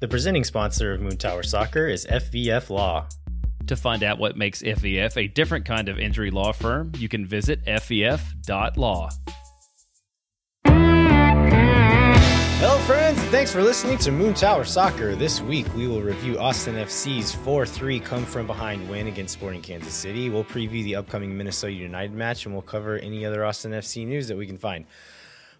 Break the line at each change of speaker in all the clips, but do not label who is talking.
The presenting sponsor of Moon Tower Soccer is FVF Law.
To find out what makes FVF a different kind of injury law firm, you can visit fvf.law.
Hello, friends. Thanks for listening to Moon Tower Soccer. This week, we will review Austin FC's 4 3 come from behind win against Sporting Kansas City. We'll preview the upcoming Minnesota United match, and we'll cover any other Austin FC news that we can find.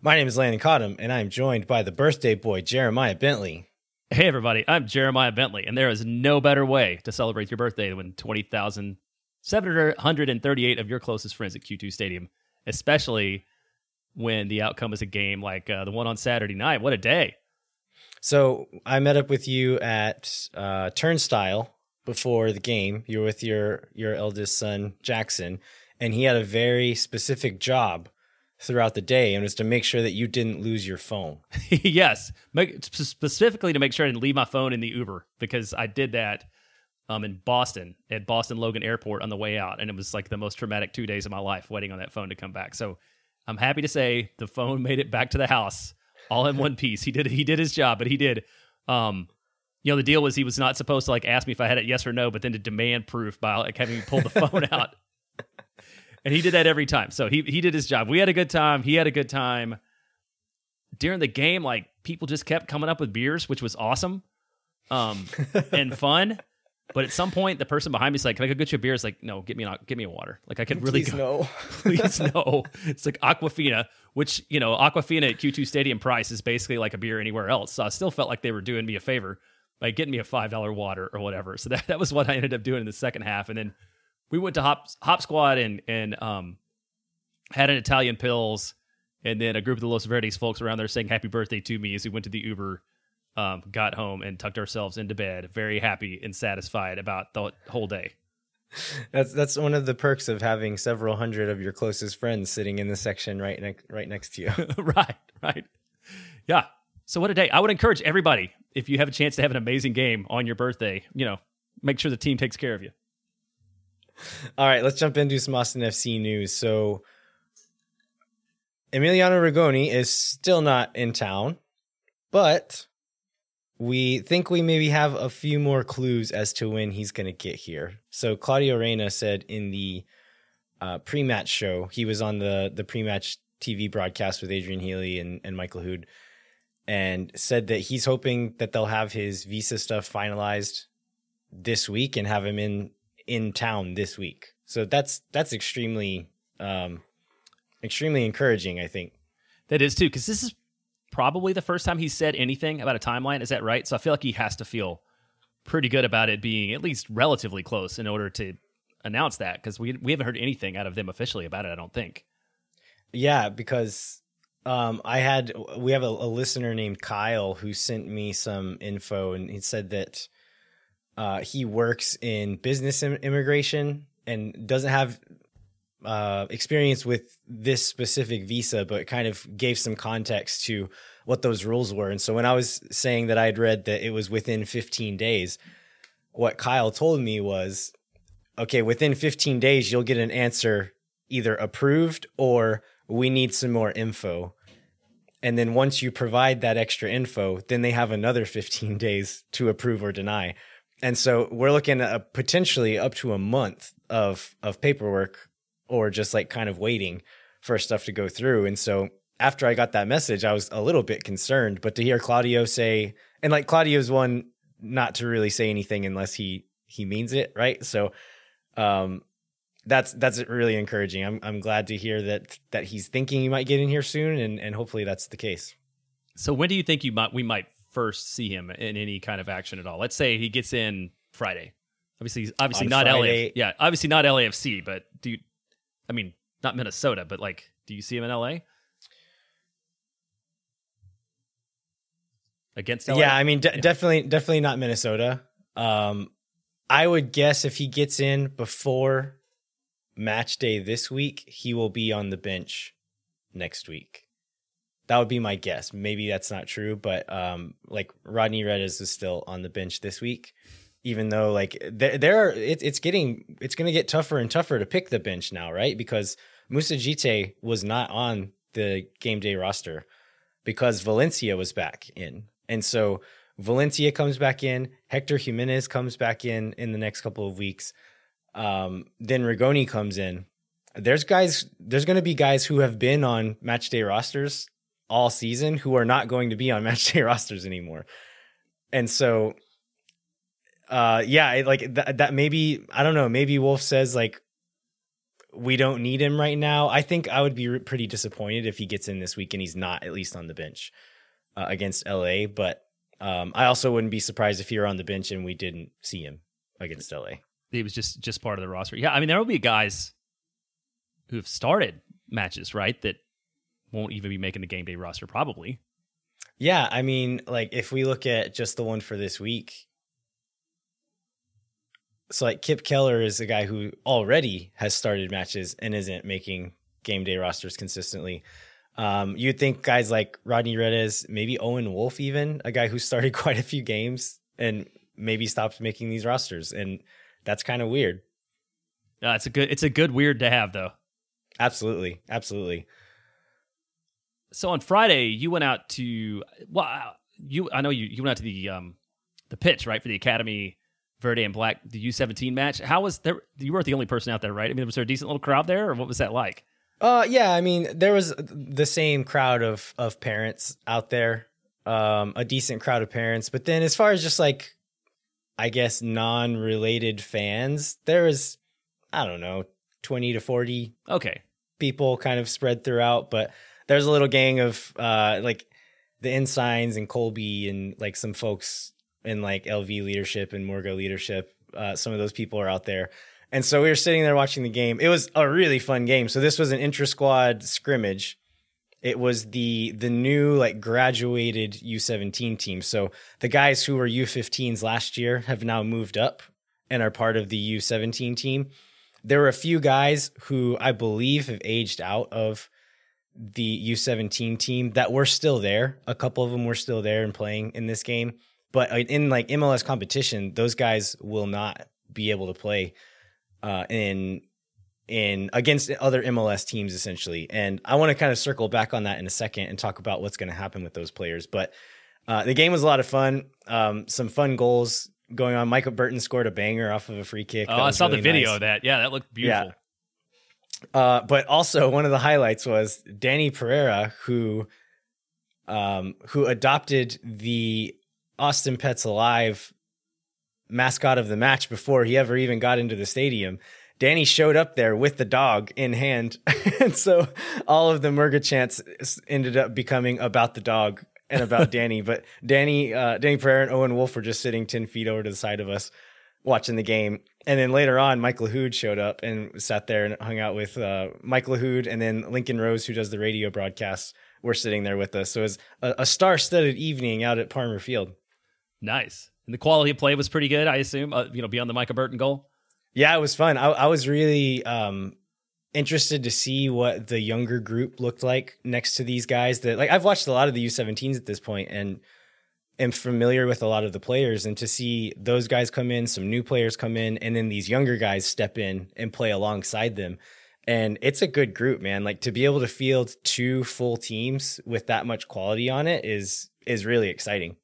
My name is Landon Cottom, and I am joined by the birthday boy, Jeremiah Bentley.
Hey, everybody. I'm Jeremiah Bentley, and there is no better way to celebrate your birthday than 20,738 of your closest friends at Q2 Stadium, especially when the outcome is a game like uh, the one on Saturday night. What a day!
So I met up with you at uh, Turnstile before the game. You were with your your eldest son Jackson, and he had a very specific job throughout the day, and was to make sure that you didn't lose your phone.
yes, make, specifically to make sure I didn't leave my phone in the Uber because I did that um, in Boston at Boston Logan Airport on the way out, and it was like the most traumatic two days of my life waiting on that phone to come back. So I'm happy to say the phone made it back to the house all in one piece. He did he did his job, but he did. Um, you know, the deal was he was not supposed to like ask me if I had it yes or no, but then to demand proof by like having me pull the phone out. And he did that every time. So he he did his job. We had a good time. He had a good time. During the game, like people just kept coming up with beers, which was awesome. Um and fun. But at some point, the person behind me is like, "Can I go get you a beer?" It's like, "No, get me a get me a water." Like I could really
Please
go.
no.
Please no. It's like Aquafina, which you know, Aquafina at Q2 Stadium price is basically like a beer anywhere else. So I still felt like they were doing me a favor by getting me a five dollar water or whatever. So that that was what I ended up doing in the second half, and then we went to Hop Hop Squad and and um had an Italian Pils, and then a group of the Los Verdes folks around there saying happy birthday to me as we went to the Uber um, got home and tucked ourselves into bed, very happy and satisfied about the whole day.
That's that's one of the perks of having several hundred of your closest friends sitting in the section right next right next to you.
right, right. Yeah. So what a day. I would encourage everybody, if you have a chance to have an amazing game on your birthday, you know, make sure the team takes care of you.
All right, let's jump into some Austin FC news. So Emiliano Rigoni is still not in town, but we think we maybe have a few more clues as to when he's going to get here. So Claudio Reyna said in the uh, pre-match show, he was on the the pre-match TV broadcast with Adrian Healey and, and Michael Hood, and said that he's hoping that they'll have his visa stuff finalized this week and have him in in town this week. So that's that's extremely um, extremely encouraging. I think
That is too, because this is probably the first time he's said anything about a timeline. Is that right? So I feel like he has to feel pretty good about it being at least relatively close in order to announce that because we we haven't heard anything out of them officially about it. I don't think.
Yeah, because um, I had we have a, a listener named Kyle who sent me some info, and he said that uh, he works in business immigration and doesn't have uh, experience with this specific visa, but kind of gave some context to what those rules were. And so when I was saying that I'd read that it was within 15 days, what Kyle told me was, okay, within 15 days, you'll get an answer either approved or we need some more info. And then once you provide that extra info, then they have another 15 days to approve or deny. And so we're looking at potentially up to a month of of paperwork or just like kind of waiting for stuff to go through. And so after I got that message, I was a little bit concerned. But to hear Claudio say, and like Claudio's one not to really say anything unless he he means it, right? So um that's that's really encouraging. I'm I'm glad to hear that that he's thinking he might get in here soon and and hopefully that's the case.
So when do you think you might we might first see him in any kind of action at all? Let's say he gets in Friday. Obviously, obviously
On
not
Friday.
LA. Yeah, obviously not LAFC. But do you? I mean, not Minnesota, but like, do you see him in LA against LA?
Yeah, I mean, de- definitely, definitely not Minnesota. Um, I would guess if he gets in before match day this week, he will be on the bench next week. That would be my guess. Maybe that's not true, but um, like Rodney Redes is still on the bench this week, even though like there, there are, it, it's getting, it's going to get tougher and tougher to pick the bench now, right? Because Moussa Djitté was not on the game day roster because Valencia was back in. And so Valencia comes back in. Hector Jimenez comes back in in the next couple of weeks. Um, then Rigoni comes in. There's guys. There's going to be guys who have been on match day rosters all season who are not going to be on match day rosters anymore. And so, uh, yeah, like that. That maybe I don't know. Maybe Wolff says like we don't need him right now. I think I would be pretty disappointed if he gets in this week and he's not at least on the bench uh, against LA. But um, I also wouldn't be surprised if he were on the bench and we didn't see him against LA.
He was just just part of the roster. Yeah, I mean there will be guys who have started matches, right? That won't even be making the game day roster probably.
Yeah, I mean, like if we look at just the one for this week, so like Kipp Keller is a guy who already has started matches and isn't making game day rosters consistently. Um, you'd think guys like Rodney Redes, maybe Owen Wolff, even a guy who started quite a few games and maybe stopped making these rosters, and that's kind of weird.
Uh, it's a good it's a good weird to have though.
Absolutely, absolutely.
So on Friday, you went out to well, uh, you I know you you went out to the um the pitch right for the Academy Verde and Black the U seventeen match. How was there? You weren't the only person out there, right? I mean, was there a decent little crowd there, or what was that like?
Uh, yeah, I mean, there was the same crowd of of parents out there, um, a decent crowd of parents. But then, as far as just like, I guess non related fans, there was, I don't know, twenty to forty
Okay,
people kind of spread throughout. But there's a little gang of uh, like the Ensigns and Colby and like some folks in like LV leadership and Murga leadership. Uh, some of those people are out there. And so we were sitting there watching the game. It was a really fun game. So this was an intra squad scrimmage. It was the the new like graduated U17 team. So the guys who were U15s last year have now moved up and are part of the U17 team. There were a few guys who I believe have aged out of the U17 team that were still there. A couple of them were still there and playing in this game. But in like MLS competition, those guys will not be able to play uh, in in against other MLS teams essentially. And I want to kind of circle back on that in a second and talk about what's going to happen with those players. But uh, the game was a lot of fun. Um, some fun goals going on. Micah Burton scored a banger off of a free kick.
Oh, I saw really the video nice. of that. Yeah, that looked beautiful. Yeah.
Uh, but also one of the highlights was Danny Pereira, who um, who adopted the Austin Pets Alive mascot of the match before he ever even got into the stadium. Danny showed up there with the dog in hand. and so all of the Murga chants ended up becoming about the dog and about Danny. But Danny, uh, Danny Pereira and Owen Wolff were just sitting 10 feet over to the side of us watching the game. And then later on, Mike Lahoud showed up and sat there and hung out with uh, Mike Lahoud and then Lincoln Rose, who does the radio broadcasts, were sitting there with us. So it was a, a star studded evening out at Parmer Field.
Nice. And the quality of play was pretty good, I assume, uh, you know, beyond the Micah Burton goal.
Yeah, it was fun. I, I was really um, interested to see what the younger group looked like next to these guys that like I've watched a lot of the U17s at this point and am familiar with a lot of the players and to see those guys come in, some new players come in and then these younger guys step in and play alongside them. And it's a good group, man. Like to be able to field two full teams with that much quality on it is is really exciting.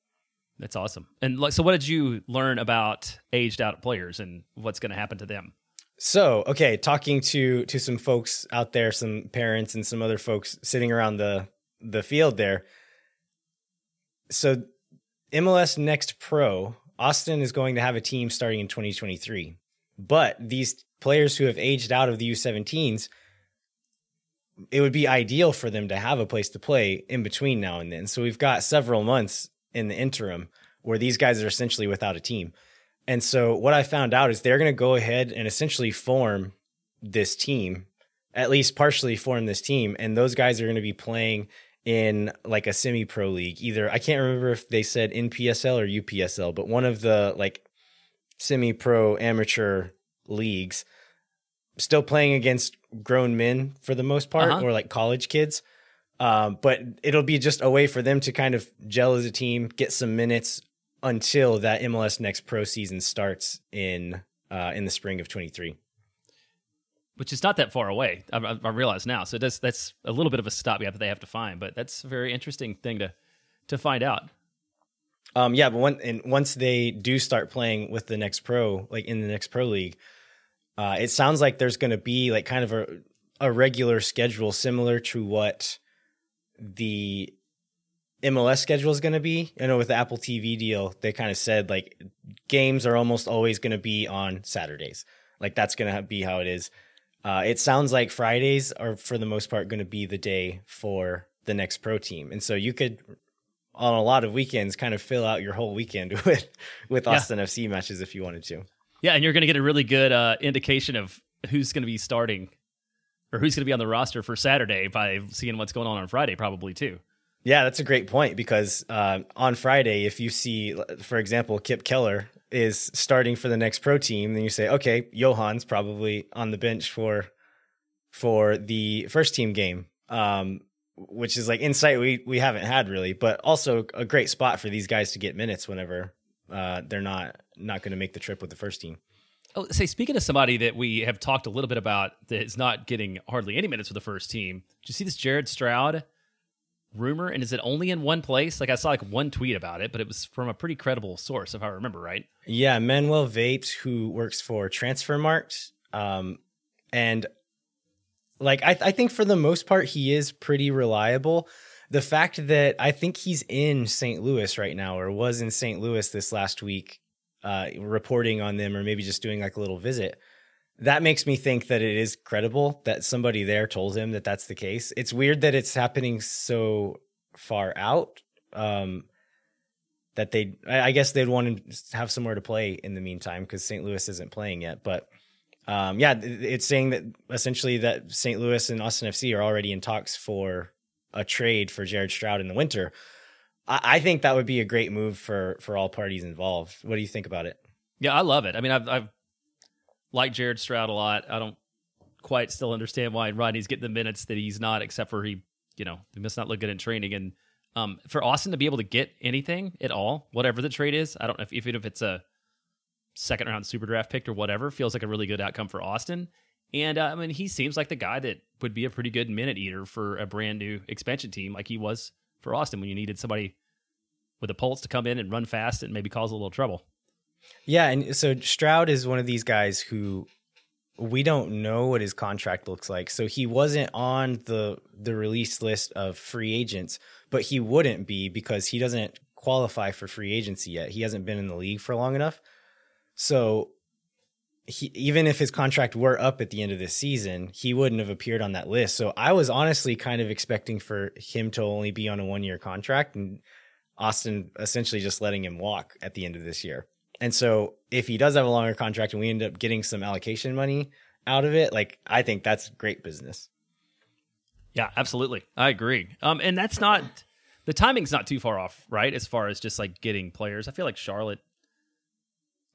That's awesome. And like, so, what did you learn about aged out players and what's going to happen to them?
So, okay, talking to to some folks out there, some parents and some other folks sitting around the the field there. So, MLS Next Pro, Austin is going to have a team starting in 2023. But these players who have aged out of the U17s, it would be ideal for them to have a place to play in between now and then. So we've got several months in the interim where these guys are essentially without a team. And so what I found out is they're going to go ahead and essentially form this team, at least partially form this team. And those guys are going to be playing in like a semi pro league. Either I can't remember if they said NPSL or UPSL, but one of the like semi pro amateur leagues, still playing against grown men for the most part, uh-huh. or like college kids. Um, but it'll be just a way for them to kind of gel as a team, get some minutes until that MLS Next Pro season starts in uh, in the spring of 23.
Which is not that far away. I, I realize now. So that's that's a little bit of a stopgap that they have to find, but that's a very interesting thing to to find out.
Um, yeah, but when, and once they do start playing with the next pro, like in the next pro league, uh, it sounds like there's going to be like kind of a, a regular schedule similar to what the MLS schedule is going to be. I know with the Apple TV deal, they kind of said like games are almost always going to be on Saturdays. Like that's going to be how it is. Uh, it sounds like Fridays are for the most part going to be the day for the next pro team, and so you could on a lot of weekends kind of fill out your whole weekend with with
Yeah.
Austin FC matches if you wanted to.
Yeah, and you're going to get a really good uh, indication of who's going to be starting or who's going to be on the roster for Saturday by seeing what's going on on Friday, probably too.
Yeah, that's a great point because uh, on Friday, if you see, for example, Kipp Keller is starting for the next pro team, then you say, okay, Johan's probably on the bench for for the first team game, um, which is like insight we we haven't had really, but also a great spot for these guys to get minutes whenever uh, they're not not going to make the trip with the first team.
Oh, say, speaking of somebody that we have talked a little bit about that is not getting hardly any minutes with the first team, did you see this Jared Stroud rumor? And is it only in one place? Like I saw like one tweet about it, but it was from a pretty credible source, if I remember right.
Yeah, Manuel Vapes, who works for transfer Transfermarkt, um, and like I, I think for the most part he is pretty reliable. The fact that I think he's in St. Louis right now, or was in St. Louis this last week, uh, reporting on them, or maybe just doing like a little visit. That makes me think that it is credible that somebody there told him that that's the case. It's weird that it's happening so far out. Um, that they, I guess they'd want to have somewhere to play in the meantime because St. Louis isn't playing yet. But um, yeah, it's saying that essentially that St. Louis and Austin FC are already in talks for a trade for Jared Stroud in the winter. I, I think that would be a great move for for all parties involved. What do you think about it?
Yeah, I love it. I mean, I've, I've liked Jared Stroud a lot. I don't quite still understand why Rodney's getting the minutes that he's not, except for he, you know, he must not look good in training. And um, for Austin to be able to get anything at all, whatever the trade is, I don't know if even if it's a second round super draft pick or whatever, feels like a really good outcome for Austin. And uh, I mean, he seems like the guy that would be a pretty good minute eater for a brand new expansion team, like he was for Austin when you needed somebody with a pulse to come in and run fast and maybe cause a little trouble.
Yeah, and so Stroud is one of these guys who we don't know what his contract looks like. So he wasn't on the the release list of free agents, but he wouldn't be because he doesn't qualify for free agency yet. He hasn't been in the league for long enough. So he even if his contract were up at the end of this season, he wouldn't have appeared on that list. So I was honestly kind of expecting for him to only be on a one year contract and Austin essentially just letting him walk at the end of this year. And so if he does have a longer contract and we end up getting some allocation money out of it, like I think that's great business.
Yeah, absolutely. I agree. Um, and that's not the timing's not too far off, right? As far as just like getting players, I feel like Charlotte,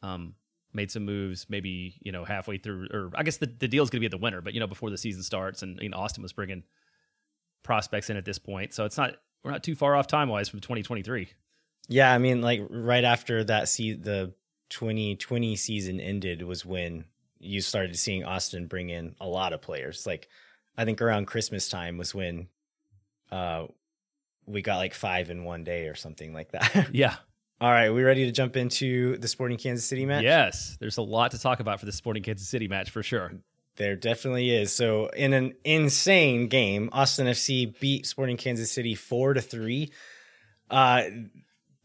um, made some moves, maybe you know halfway through, or I guess the the deal's going to be at the winter, but you know before the season starts, and you know Austin was bringing prospects in at this point, so it's not we're not too far off time wise from 2023.
Yeah, I mean, like right after that, see the 2020 season ended was when you started seeing Austin bring in a lot of players. Like I think around Christmas time was when uh we got like five in one day or something like that.
Yeah.
All right, we ready to jump into the Sporting Kansas City match?
Yes, there's a lot to talk about for the Sporting Kansas City match for sure.
There definitely is. So, in an insane game, Austin FC beat Sporting Kansas City four to three. Uh,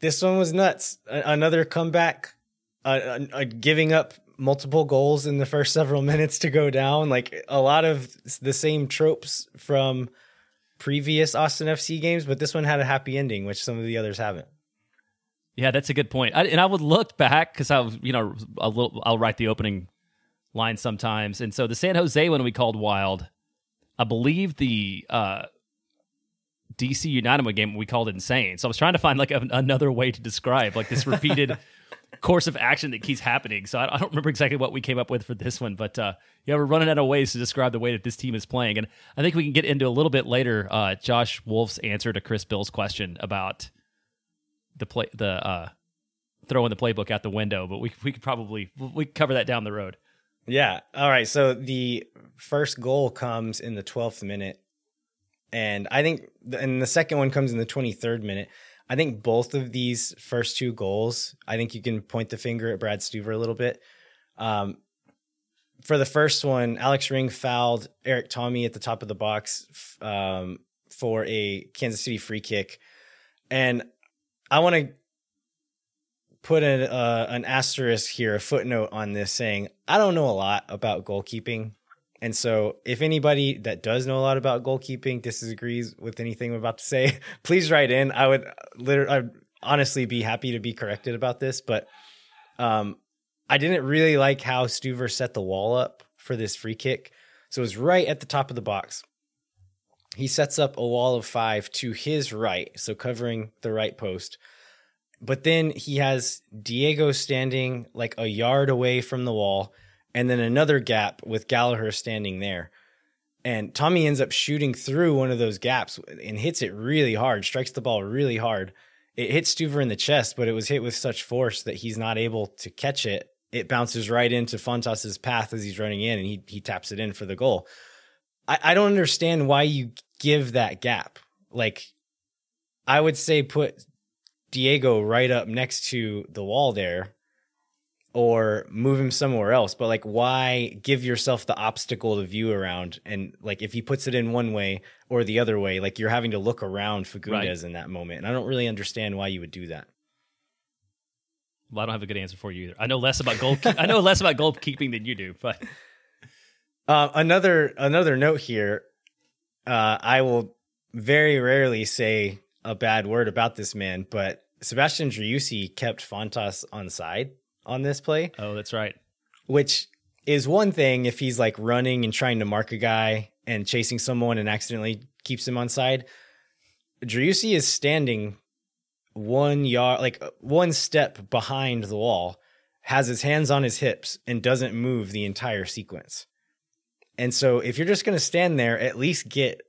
this one was nuts. A- another comeback, giving up multiple goals in the first several minutes to go down. Like a lot of the same tropes from previous Austin FC games, but this one had a happy ending, which some of the others haven't.
Yeah, that's a good point. I, and I would look back because I was, you know, a little, I'll write the opening line sometimes. And so the San Jose one we called wild, I believe the uh, DC United one game we called insane. So I was trying to find like a, another way to describe like this repeated course of action that keeps happening. So I, I don't remember exactly what we came up with for this one, but uh, yeah, we're running out of ways to describe the way that this team is playing. And I think we can get into a little bit later uh, Josh Wolff's answer to Chris Bill's question about the play the uh throwing the playbook out the window but we we could probably we could cover that down the road
Yeah. All right. So the first goal comes in the 12th minute. And I think, and the second one comes in the 23rd minute. I think both of these first two goals, I think you can point the finger at Brad Stuver a little bit. Um, for the first one, Alex Ring fouled Erik Thommy at the top of the box um, for a Kansas City free kick, and I want to put an uh, an asterisk here, a footnote on this, saying I don't know a lot about goalkeeping. And so, if anybody that does know a lot about goalkeeping disagrees with anything I'm about to say, please write in. I would literally, I'd honestly be happy to be corrected about this. But um, I didn't really like how Stuver set the wall up for this free kick. So it was right at the top of the box. He sets up a wall of five to his right, so covering the right post. But then he has Diego standing like a yard away from the wall and then another gap with Gallagher standing there. And Thommy ends up shooting through one of those gaps and hits it really hard, strikes the ball really hard. It hits Stuver in the chest, but it was hit with such force that he's not able to catch it. It bounces right into Fontas's path as he's running in and he, he taps it in for the goal. I, I don't understand why you give that gap. Like, I would say put Diego right up next to the wall there or move him somewhere else. But like, why give yourself the obstacle to view around? And like, if he puts it in one way or the other way, like you're having to look around Fagundez right. in that moment. And I don't really understand why you would do that.
Well, I don't have a good answer for you either. I know less about goal. I know less about goalkeeping than you do. But
uh, another another note here. Uh, I will very rarely say a bad word about this man, but Sebastian Driussi kept Fontas on side on this play.
Oh, that's right.
Which is one thing if he's like running and trying to mark a guy and chasing someone and accidentally keeps him on side. Driussi is standing one yard, like one step behind the wall, has his hands on his hips, and doesn't move the entire sequence. And so if you're just going to stand there, at least get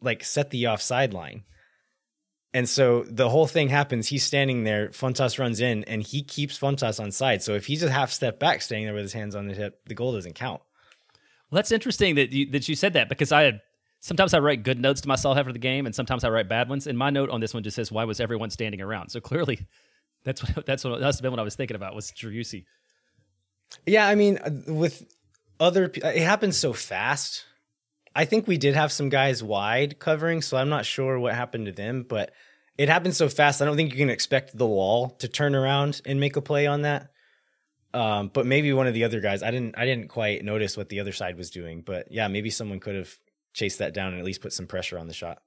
like set the offside line. And so the whole thing happens. He's standing there. Fontas runs in, and he keeps Fontas on side. So if he's a half step back, standing there with his hands on the hip, the goal doesn't count.
Well, that's interesting that you, that you said that because I had sometimes I write good notes to myself after the game, and sometimes I write bad ones. And my note on this one just says, "Why was everyone standing around?" So clearly, that's what that's what that's been what I was thinking about was Driussi.
Yeah, I mean, with other, it happens so fast. I think we did have some guys wide covering, so I'm not sure what happened to them, but it happened so fast. I don't think you can expect the wall to turn around and make a play on that. Um, but maybe one of the other guys, I didn't, I didn't quite notice what the other side was doing. But yeah, maybe someone could have chased that down and at least put some pressure on the shot.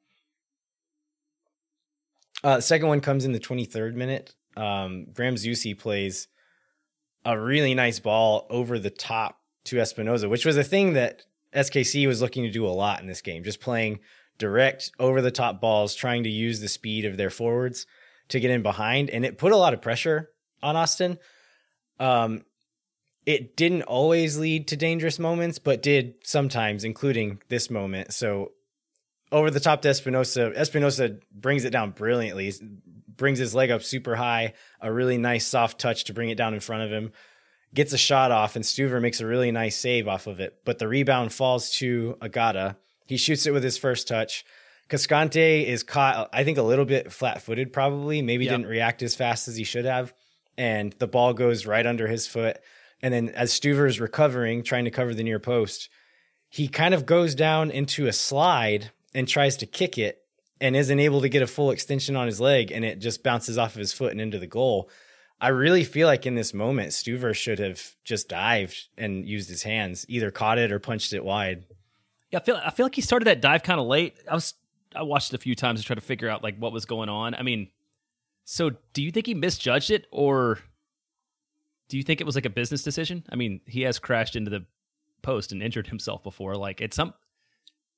Uh, the second one comes in the 23rd minute. Um, Graham Zusi plays a really nice ball over the top to Espinoza, which was a thing that SKC was looking to do a lot in this game, just playing direct over the top balls, trying to use the speed of their forwards to get in behind. And it put a lot of pressure on Austin. Um, it didn't always lead to dangerous moments, but did sometimes, including this moment. So over the top to Espinosa, Espinoza brings it down brilliantly, brings his leg up super high, a really nice soft touch to bring it down in front of him gets a shot off, and Stuver makes a really nice save off of it. But the rebound falls to Agada. He shoots it with his first touch. Cascante is caught, I think, a little bit flat footed, probably. Maybe yep. didn't react as fast as he should have. And the ball goes right under his foot. And then as Stuver is recovering, trying to cover the near post, he kind of goes down into a slide and tries to kick it and isn't able to get a full extension on his leg. And it just bounces off of his foot and into the goal. I really feel like in this moment, Stuver should have just dived and used his hands, either caught it or punched it wide.
Yeah, I feel I feel like he started that dive kind of late. I was I watched it a few times to try to figure out like what was going on. I mean, so do you think he misjudged it, or do you think it was like a business decision? I mean, he has crashed into the post and injured himself before. Like, it's some.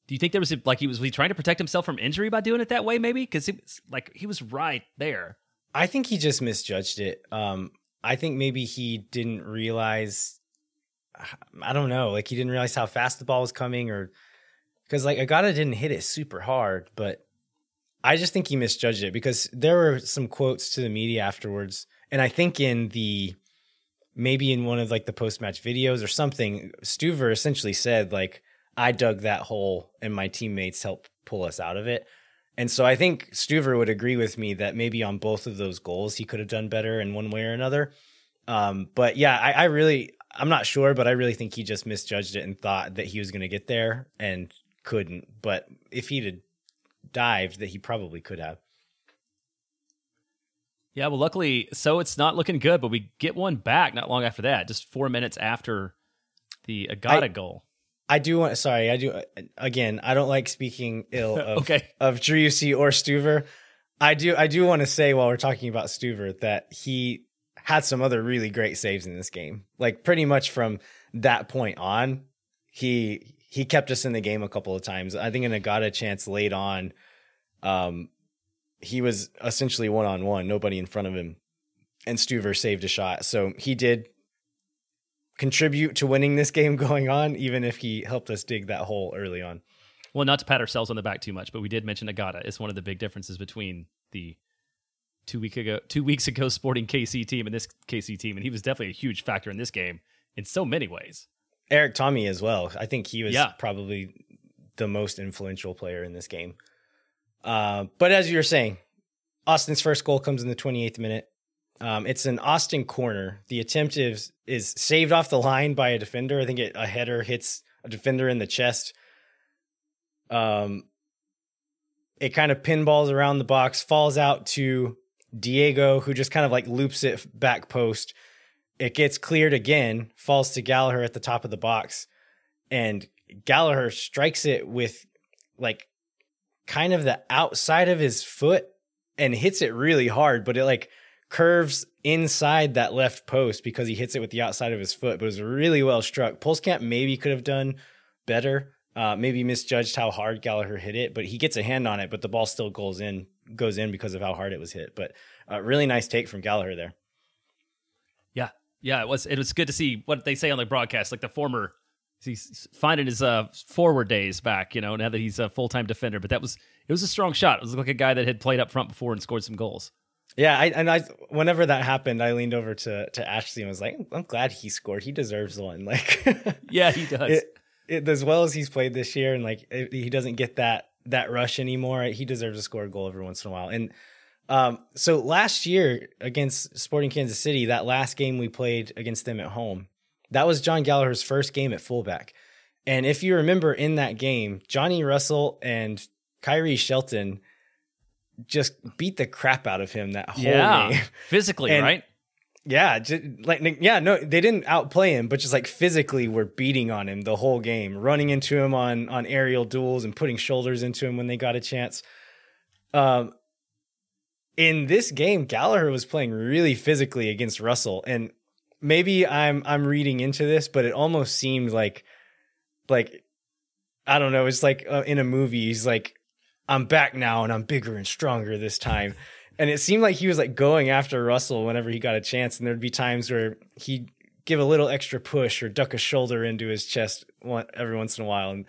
Do you think there was like he was, was he trying to protect himself from injury by doing it that way? Maybe because he was like he was right there.
I think he just misjudged it. Um, I think maybe he didn't realize. I don't know. Like he didn't realize how fast the ball was coming, or because like Agada didn't hit it super hard, but I just think he misjudged it because there were some quotes to the media afterwards, and I think in the maybe in one of like the post match videos or something, Stuver essentially said like I dug that hole and my teammates helped pull us out of it. And so I think Stuver would agree with me that maybe on both of those goals he could have done better in one way or another. Um, but yeah, I, I really I'm not sure, but I really think he just misjudged it and thought that he was going to get there and couldn't. But if he'd have dived, that he probably could have.
Yeah, well, luckily, so it's not looking good, but we get one back not long after that, just four minutes after the Agada
I,
goal.
I do want. Sorry, I do. Uh, again, I don't like speaking ill of
okay.
of Driussi or Stuver. I do. I do want to say while we're talking about Stuver that he had some other really great saves in this game. Like pretty much from that point on, he he kept us in the game a couple of times. I think in a got a chance late on, um, he was essentially one on one, nobody in front of him, and Stuver saved a shot. So he did contribute to winning this game going on, even if he helped us dig that hole early on.
Well, not to pat ourselves on the back too much, but we did mention Agada. It's one of the big differences between the two week ago two weeks ago sporting KC team and this KC team, and he was definitely a huge factor in this game in so many ways.
Erik Thommy as well. I think he was
yeah.
probably the most influential player in this game. Uh, but as you were saying, Austin's first goal comes in the 28th minute. Um, it's an Austin corner. The attempt is is saved off the line by a defender. I think it, a header hits a defender in the chest. Um, it kind of pinballs around the box, falls out to Diego, who just kind of like loops it back post. It gets cleared again, falls to Gallagher at the top of the box, and Gallagher strikes it with like kind of the outside of his foot and hits it really hard, but it like curves inside that left post because he hits it with the outside of his foot. But it was really well struck. Pulskamp maybe could have done better. Uh, maybe misjudged how hard Gallagher hit it, but he gets a hand on it, but the ball still goes in goes in because of how hard it was hit. But uh, really nice take from Gallagher there.
Yeah, yeah, it was it was good to see what they say on the broadcast, like the former he's finding his uh, forward days back, you know, now that he's a full time defender. But that was it was a strong shot. It was like a guy that had played up front before and scored some goals.
Yeah, I, and I whenever that happened, I leaned over to to Ashley and was like, "I'm glad he scored. He deserves one." Like,
yeah, he does.
It, it, as well as he's played this year, and like he doesn't get that that rush anymore. He deserves to score a goal every once in a while. And um, so last year against Sporting Kansas City, that last game we played against them at home, that was John Gallagher's first game at fullback. And if you remember in that game, Johnny Russell and Khiry Shelton just beat the crap out of him that whole
yeah,
game.
Physically,
and,
right?
Yeah, just, like yeah, no, they didn't outplay him, but just like physically were beating on him the whole game, running into him on on aerial duels and putting shoulders into him when they got a chance. Um in this game, Gallagher was playing really physically against Russell, and maybe I'm I'm reading into this, but it almost seemed like like I don't know, it's like uh, in a movie. He's like, I'm back now, and I'm bigger and stronger this time. And it seemed like he was like going after Russell whenever he got a chance, and there'd be times where he'd give a little extra push or duck a shoulder into his chest every once in a while. And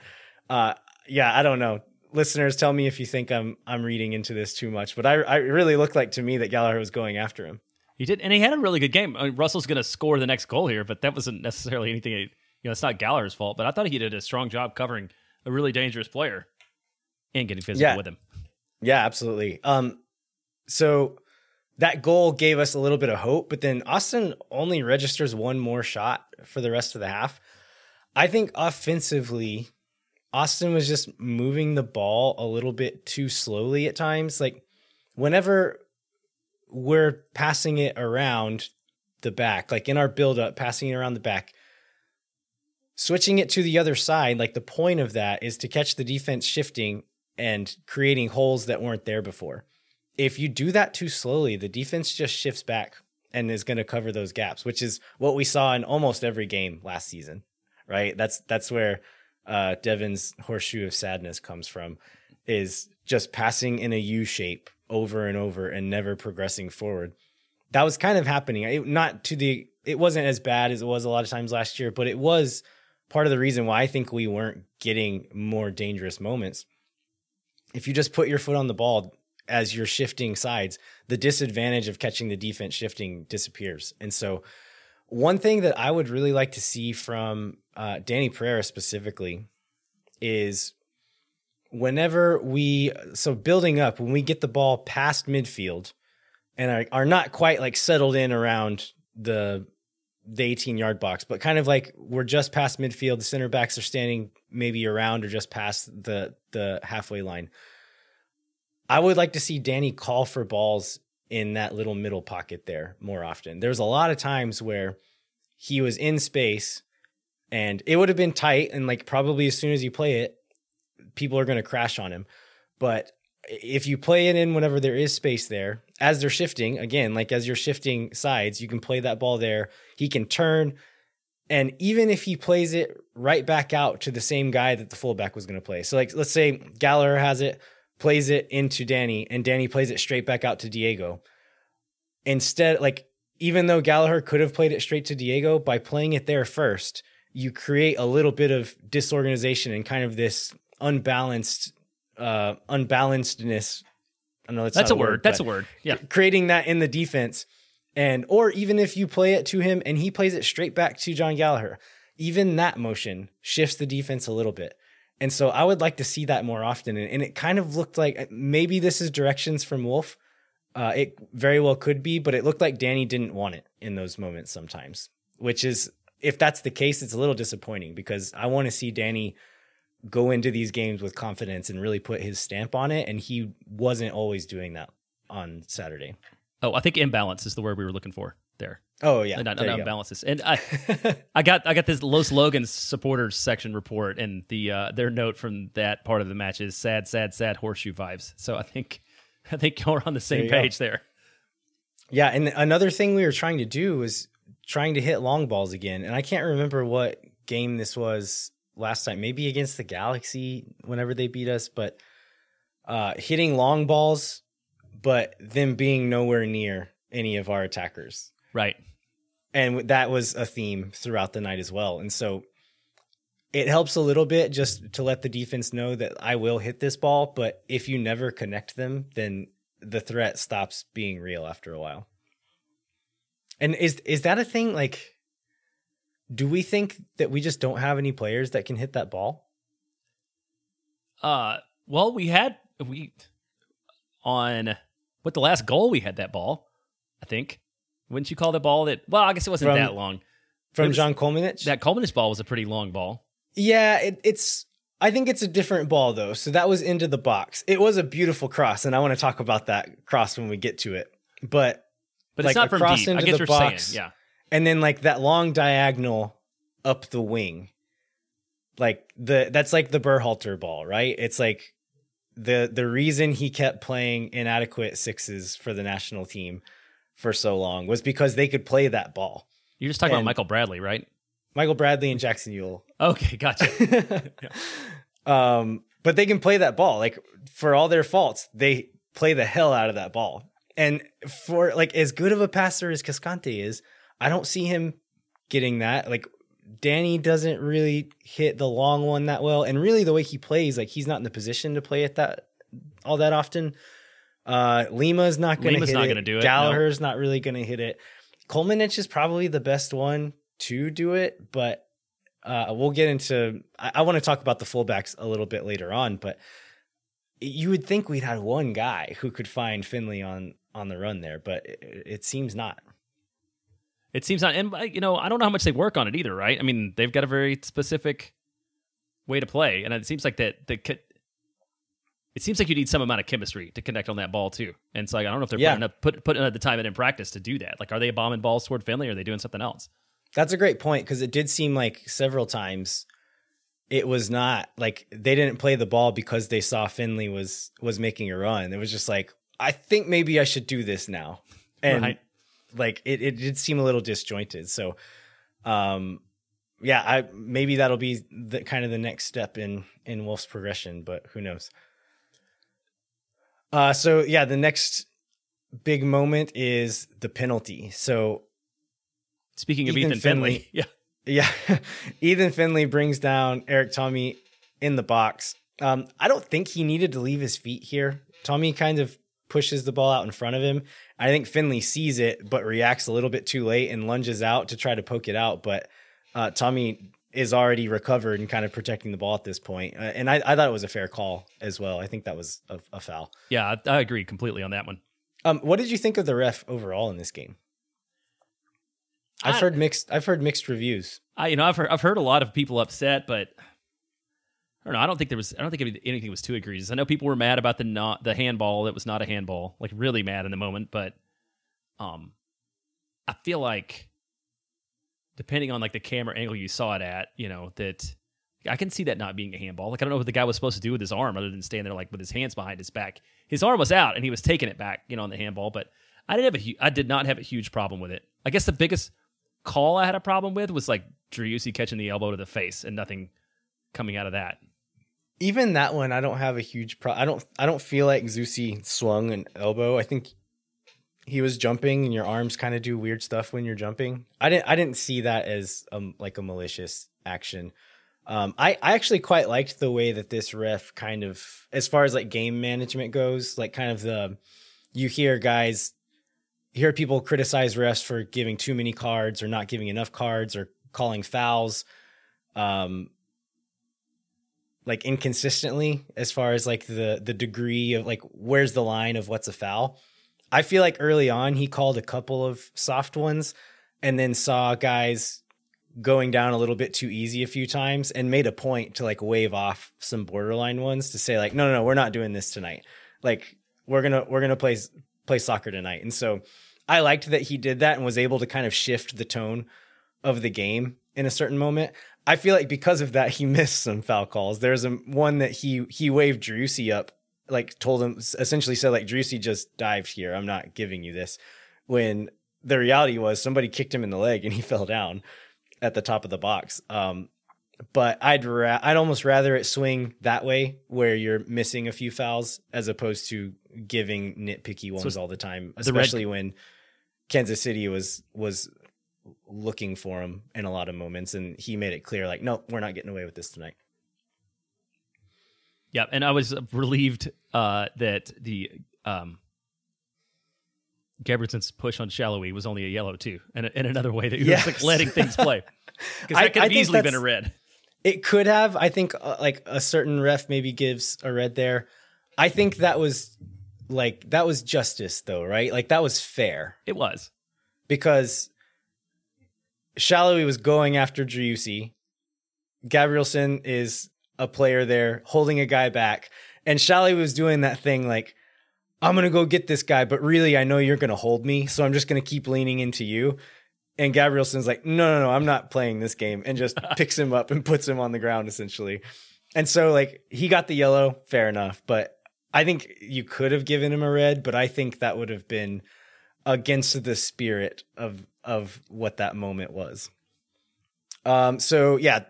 uh, yeah, I don't know listeners, tell me if you think I'm I'm reading into this too much, but I I really looked like to me that Gallagher was going after him.
He did, and he had a really good game. I mean, Russell's going to score the next goal here, but that wasn't necessarily anything. You know, it's not Gallagher's fault, but I thought he did a strong job covering a really dangerous player and getting physical
yeah.
with him.
Yeah, absolutely. Um, so that goal gave us a little bit of hope, but then Austin only registers one more shot for the rest of the half. I think offensively, Austin was just moving the ball a little bit too slowly at times. Like whenever we're passing it around the back, like in our buildup, passing it around the back, switching it to the other side, like the point of that is to catch the defense shifting and creating holes that weren't there before. If you do that too slowly, the defense just shifts back and is going to cover those gaps, which is what we saw in almost every game last season, right? That's that's where uh, Devin's horseshoe of sadness comes from is just passing in a U shape over and over and never progressing forward. That was kind of happening. It, not to the, it wasn't as bad as it was a lot of times last year, but it was part of the reason why I think we weren't getting more dangerous moments. If you just put your foot on the ball as you're shifting sides, the disadvantage of catching the defense shifting disappears. And so, one thing that I would really like to see from uh, Danny Pereira specifically is whenever we so building up when we get the ball past midfield and are, are not quite like settled in around the the 18 yard box, but kind of like we're just past midfield. The center backs are standing maybe around or just past the the halfway line. I would like to see Danny call for balls in that little middle pocket there more often. There's a lot of times where he was in space and it would have been tight and like probably as soon as you play it, people are going to crash on him. But if you play it in whenever there is space there, as they're shifting, again, like as you're shifting sides, you can play that ball there. He can turn. And even if he plays it right back out to the same guy that the fullback was going to play. So, like, let's say Gallagher has it, plays it into Danny, and Danny plays it straight back out to Diego. Instead, like, even though Gallagher could have played it straight to Diego, by playing it there first, you create a little bit of disorganization and kind of this unbalanced uh unbalancedness. I know that's,
That's a
not
word. That's a word. Yeah.
Creating that in the defense. And or even if you play it to him and he plays it straight back to John Gallagher, even that motion shifts the defense a little bit. And so I would like to see that more often. And, and it kind of looked like maybe this is directions from Wolff. Uh, it very well could be, but it looked like Danny didn't want it in those moments sometimes, which is, if that's the case, it's a little disappointing because I want to see Danny go into these games with confidence and really put his stamp on it. And he wasn't always doing that on Saturday.
Oh, I think imbalance is the word we were looking for there.
Oh, yeah. there
not
you go.
And I, I got I got this Los Logans supporters section report, and the uh, their note from that part of the match is sad, sad, sad horseshoe vibes. So I think I think you're on the same
you go.
page there.
Yeah, and another thing we were trying to do was trying to hit long balls again. And I can't remember what game this was last time. Maybe against the Galaxy whenever they beat us, but uh hitting long balls but them being nowhere near any of our attackers.
Right.
And that was a theme throughout the night as well. And so it helps a little bit just to let the defense know that I will hit this ball, but if you never connect them, then the threat stops being real after a while. And is is that a thing like do we think that we just don't have any players that can hit that ball?
Uh, well, we had we on what the last goal we had that ball. I think. Wouldn't you call the ball that? Well, I guess it wasn't
From-
that long.
From
was-
John Kolmanic?
That Coleman's ball was a pretty long ball.
Yeah, it, it's. I think it's a different ball though. So that was into the box. It was a beautiful cross, and I want to talk about that cross when we get to it. But
But
Like
it's not from
across
deep. I
into
get
the
what you're
box.
saying. Yeah.
and then like that long diagonal up the wing, like the that's like the Berhalter ball, right? It's like the the reason he kept playing inadequate sixes for the national team for so long was because they could play that ball.
You're just talking about Michael Bradley, right?
Michael Bradley and Jackson Yueill
Okay, gotcha.
um, but they can play that ball. Like for all their faults, they play the hell out of that ball. And for like as good of a passer as Cascante is, I don't see him getting that. Like Danny doesn't really hit the long one that well. And really the way he plays, like he's not in the position to play it that all that often. Uh Lima's not gonna hit
not
it.
gonna do it, no.
Gallagher's not really gonna hit it. Kolmanic is probably the best one to do it, but uh, we'll get into. I, I want to talk about the fullbacks a little bit later on, but you would think we'd had one guy who could find Finlay on on the run there, but it, it seems not.
It seems not, and you know, I don't know how much they work on it either, right? I mean, they've got a very specific way to play, and it seems like that the it seems like you need some amount of chemistry to connect on that ball too. And so like I don't know if they're
Yeah.
putting up put putting the time in in practice to do that. Like, are they bombing balls toward Finlay, or are they doing something else?
That's a great point because it did seem like several times it was not like they didn't play the ball because they saw Finlay was was making a run. It was just like I think maybe I should do this now, and
Right.
like it it did seem a little disjointed. So, um, yeah, I maybe that'll be the kind of the next step in in Wolff's progression, but who knows? Uh, so yeah, the next big moment is the penalty. So
Speaking of
Ethan
Ethan, Finlay,
Finlay.
yeah,
yeah, Ethan Finlay brings down Erik Thommy in the box. Um, I don't think he needed to leave his feet here. Thommy kind of pushes the ball out in front of him. I think Finlay sees it, but reacts a little bit too late and lunges out to try to poke it out. But uh, Thommy is already recovered and kind of protecting the ball at this point. Uh, and I, I thought it was a fair call as well. I think that was a, a foul.
Yeah, I, I agree completely on that one.
Um, what did you think of the ref overall in this game? I've
I-
heard mixed. I've heard mixed reviews.
I you know I've heard I've heard a lot of people upset, but I don't know. I don't think there was. I don't think anything was too egregious. I know people were mad about the not the handball that was not a handball, like really mad in the moment. But um, I feel like depending on like the camera angle you saw it at, you know that I can see that not being a handball. Like I don't know what the guy was supposed to do with his arm other than stand there like with his hands behind his back. His arm was out and he was taking it back, you know, on the handball. But I didn't have a hu- I did not have a huge problem with it. I guess the biggest call I had a problem with was like Driussi catching the elbow to the face and nothing coming out of that.
Even that one, I don't have a huge pro. I don't. I don't feel like Zusi swung an elbow. I think he was jumping, and your arms kind of do weird stuff when you're jumping. I didn't. I didn't see that as um, like a malicious action. Um, I, I actually quite liked the way that this ref kind of, as far as like game management goes, like kind of the, you hear guys, hear people criticize refs for giving too many cards or not giving enough cards or calling fouls, um, like inconsistently as far as like the the degree of like where's the line of what's a foul. I feel like early on he called a couple of soft ones and then saw guys going down a little bit too easy a few times and made a point to like wave off some borderline ones to say like no no no we're not doing this tonight. Like we're gonna we're gonna play play soccer tonight. And so i liked that he did that and was able to kind of shift the tone of the game in a certain moment. I feel like because of that he missed some foul calls. There's a one that he he waved Driussi up like told him essentially said like Driussi just dived here i'm not giving you this when the reality was somebody kicked him in the leg and he fell down at the top of the box. Um, but I'd ra- I'd almost rather it swing that way where you're missing a few fouls as opposed to giving nitpicky ones
it's
all the time,
the red-
especially when Kansas City was was looking for him in a lot of moments, and he made it clear like, no, we're not getting away with this tonight.
Yeah, and I was relieved uh, that the um, Gabrielsen's push on Salloi was only a yellow too, and in another way that he was like letting things play because that could have easily been a red.
It could have. I think uh, like a certain ref maybe gives a red there. I think that was like that was justice though, right? Like that was fair.
It was.
because Salloi was going after Driussi. Gabrielsen is a player there holding a guy back. And Salloi was doing that thing like, I'm going to go get this guy, but really, I know you're going to hold me. So I'm just going to keep leaning into you. And Gabrielsen's like, no, no, no, I'm not playing this game. And just picks him up and puts him on the ground essentially. And so, like, he got the yellow, fair enough. But I think you could have given him a red, but I think that would have been against the spirit of of what that moment was. Um, so yeah,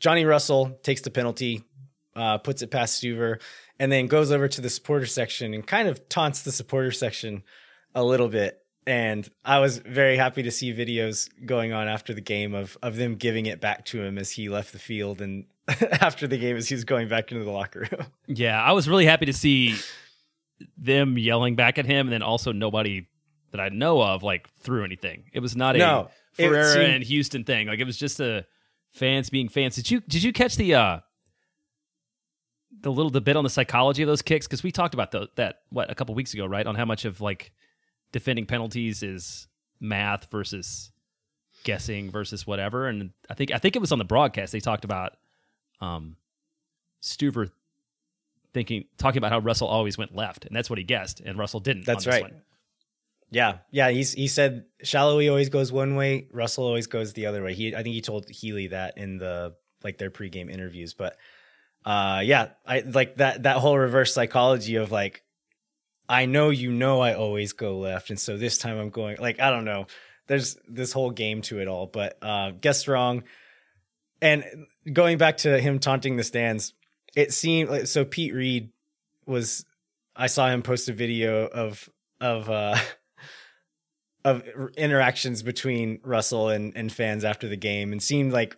Johnny Russell takes the penalty, uh, puts it past Stuver, and then goes over to the supporter section and kind of taunts the supporter section a little bit. And I was very happy to see videos going on after the game of of them giving it back to him as he left the field and after the game as he was going back into the locker room.
Yeah, I was really happy to see them yelling back at him, and then also nobody that I know of like threw anything. It was not a
No, it
Ferreira
seemed-
and Houston thing. Like it was just a fans being fans. Did you did you catch the uh the little debate on the psychology of those kicks? Because we talked about tho- that what a couple weeks ago, right? On how much of like defending penalties is math versus guessing versus whatever. And I think I think it was on the broadcast they talked about um Stuver thinking talking about how Russell always went left, and that's what he guessed, and Russell didn't.
That's
on this
right.
one.
Yeah, yeah. He's he said Salloi always goes one way, Russell always goes the other way. He I think he told Healey that in the like their pregame interviews. But uh yeah, I like that that whole reverse psychology of like I know you know I always go left, and so this time I'm going like I don't know. There's this whole game to it all, but uh wrong. And going back to him taunting the stands, it seemed like so Pete Reed was I saw him post a video of of uh of interactions between Russell and, and fans after the game and seemed like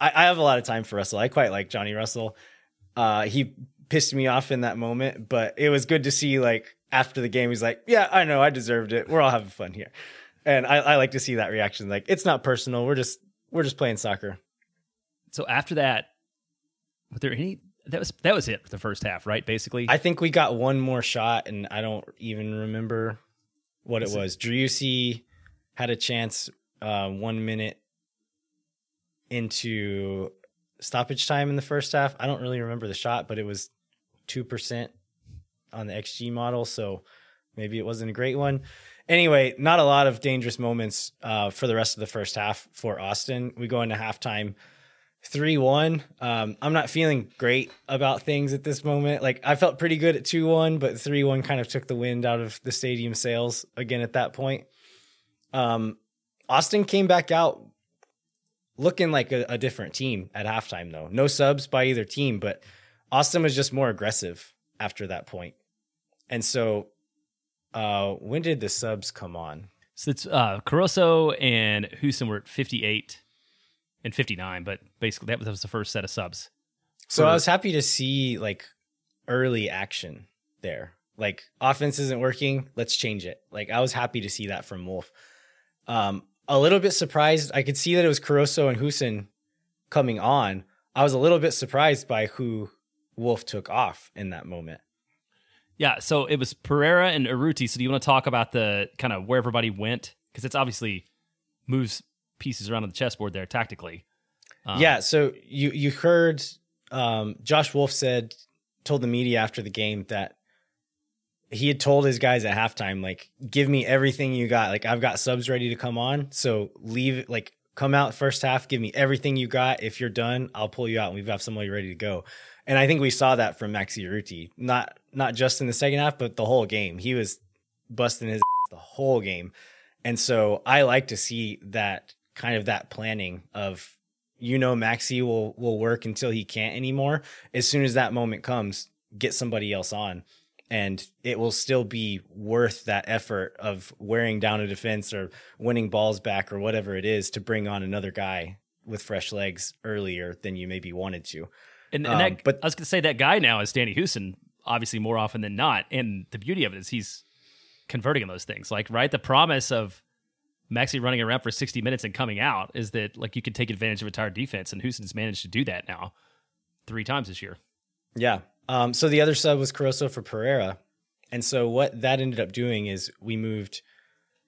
I, I have a lot of time for Russell. I quite like Johnny Russell. Uh, he pissed me off in that moment, but it was good to see like after the game, he's like, yeah, I know I deserved it. We're all having fun here. And I, I like to see that reaction. Like it's not personal. We're just, we're just playing soccer.
So after that, were there any? That was that was it for the first half, right? Basically,
I think we got one more shot, and I don't even remember what it- was. Driussi had a chance uh, one minute into stoppage time in the first half. I don't really remember the shot, but it was two percent on the XG model, so maybe it wasn't a great one. Anyway, not a lot of dangerous moments uh, for the rest of the first half for Austin. We go into halftime three one. Um, I'm not feeling great about things at this moment. Like I felt pretty good at two one, but three one kind of took the wind out of the stadium sails again at that point. Um, Austin came back out looking like a, a different team at halftime, though. No subs by either team, but Austin was just more aggressive after that point. And so, uh, when did the subs come on?
so it's uh, Caruso and Hoesen were at 58 and 59, but basically that was, that was the first set of subs.
So
For-
I was happy to see like early action there. Like offense isn't working, let's change it. Like I was happy to see that from Wolff. Um, a little bit surprised. I could see that it was Caruso and Hoesen coming on. I was a little bit surprised by who Wolff took off in that moment.
Yeah, so it was Pereira and Urruti. So do you want to talk about the kind of where everybody went? Because it's obviously moves pieces around on the chessboard there tactically. Um,
yeah, so you you heard um, Josh Wolff said told the media after the game that he had told his guys at halftime like give me everything you got. Like I've got subs ready to come on so leave like come out first half give me everything you got. If you're done I'll pull you out and we've got somebody ready to go. And I think we saw that from Maxi Urruti not not just in the second half but the whole game. He was busting his the whole game. And so I like to see that kind of that planning of you know Maxi will will work until he can't anymore. As soon as that moment comes, get somebody else on and it will still be worth that effort of wearing down a defense or winning balls back or whatever it is to bring on another guy with fresh legs earlier than you maybe wanted to.
And, and
Um,
that,
but-
I was going to say that guy now is Danny Hoesen, obviously more often than not. And the beauty of it is he's converting on those things. Like, right? The promise of Maxi running around for 60 minutes and coming out is that, like, you could take advantage of a tired defense. And Hoesen's managed to do that now three times this year.
Yeah. Um, so the other sub was Caruso for Pereira. And so what that ended up doing is we moved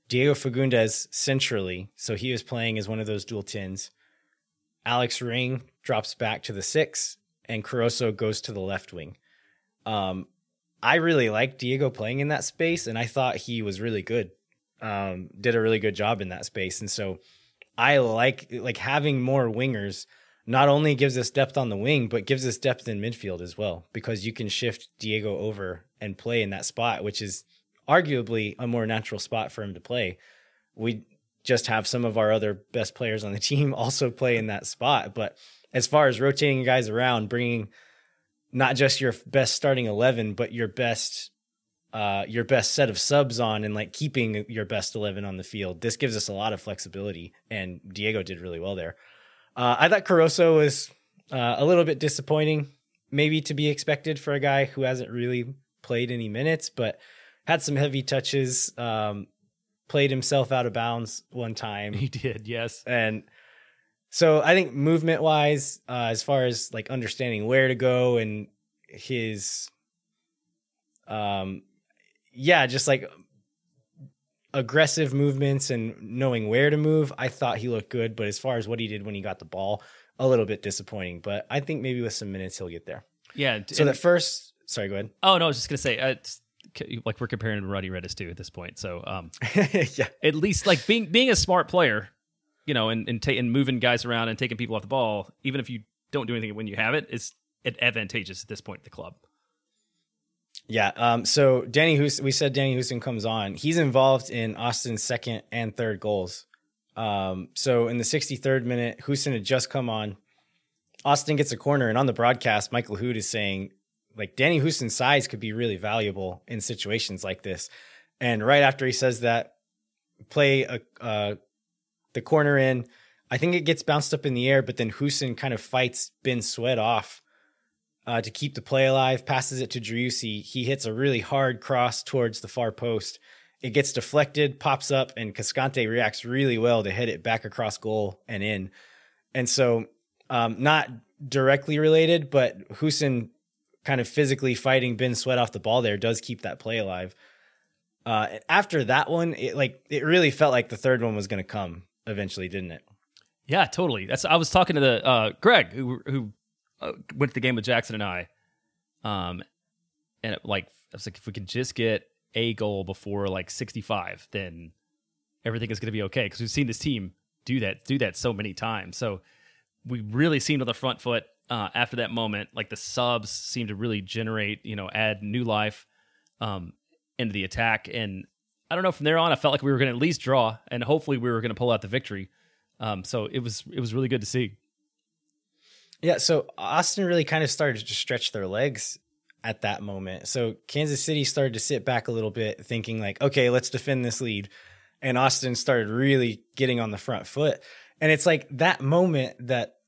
Diego Fagúndez centrally. So he was playing as one of those dual tins. Alex Ring drops back to the six, and Caruso goes to the left wing. Um, I really liked Diego playing in that space, and I thought he was really good. Um, did a really good job in that space, and so I like like having more wingers. Not only gives us depth on the wing, but gives us depth in midfield as well, because you can shift Diego over and play in that spot, which is arguably a more natural spot for him to play. We just have some of our other best players on the team also play in that spot. But as far as rotating guys around, bringing not just your best starting 11, but your best uh, your best set of subs on and like keeping your best 11 on the field. This gives us a lot of flexibility and Diego did really well there. Uh, I thought Caruso was uh, a little bit disappointing, maybe to be expected for a guy who hasn't really played any minutes, but had some heavy touches, um, played himself out of bounds one time.
He did, yes.
And so I think movement wise, uh, as far as like understanding where to go and his, um, yeah, just like aggressive movements and knowing where to move, I thought he looked good. But as far as what he did when he got the ball, a little bit disappointing. But I think maybe with some minutes he'll get there.
Yeah.
So the first, sorry, go ahead.
oh, no, I was just going to say, uh, like we're comparing to Rodney Redes too at this point. So, um,
yeah,
at least like being being a smart player, you know, and and, ta- and moving guys around and taking people off the ball, even if you don't do anything when you have it, is advantageous at this point at the club.
Yeah. Um, so Danny Hoesen, we said Danny Hoesen comes on. He's involved in Austin's second and third goals. Um, so in the 63rd minute, Hoesen had just come on. Austin gets a corner, and on the broadcast, Mike Lahoud is saying, like, Danny Hoesen's size could be really valuable in situations like this. And right after he says that, play a, uh, the corner in. I think it gets bounced up in the air, but then Hoesen kind of fights Ben Sweat off uh, to keep the play alive, passes it to Driussi. He hits a really hard cross towards the far post. It gets deflected, pops up, and Cascante reacts really well to hit it back across goal and in. And so Um, not directly related, but Hoesen kind of physically fighting Ben Sweat off the ball there does keep that play alive. Uh, after that one, it like it really felt like the third one was going to come eventually, didn't it?
Yeah, totally. That's I was talking to the uh, Greg who who uh, went to the game with Jackson and I, um, and it, like I was like, if we could just get a goal before like 65, then everything is going to be okay because we've seen this team do that do that so many times. So we really seemed on the front foot uh, after that moment. Like the subs seemed to really generate, you know, add new life um, into the attack. And I don't know. From there on, I felt like we were going to at least draw, and hopefully we were going to pull out the victory. Um, so it was it was really good to see.
Yeah. So Austin really kind of started to stretch their legs at that moment. So Kansas City started to sit back a little bit, thinking like, okay, let's defend this lead. And Austin started really getting on the front foot. And it's like that moment that,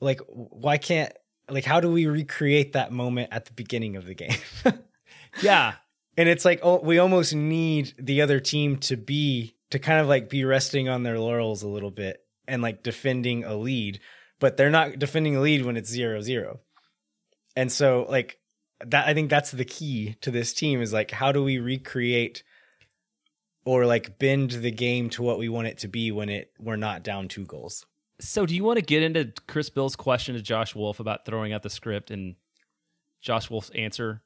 like, why can't, like, how do we recreate that moment at the beginning of the game?
yeah.
And it's like, oh, we almost need the other team to be, to kind of like be resting on their laurels a little bit and like defending a lead, but they're not defending a lead when it's zero zero. And so like that I think that's the key to this team is like how do we recreate or like bend the game to what we want it to be when it we're not down two goals.
So do you want to get into Chris Bill's question to Josh Wolff about throwing out the script and Josh Wolff's answer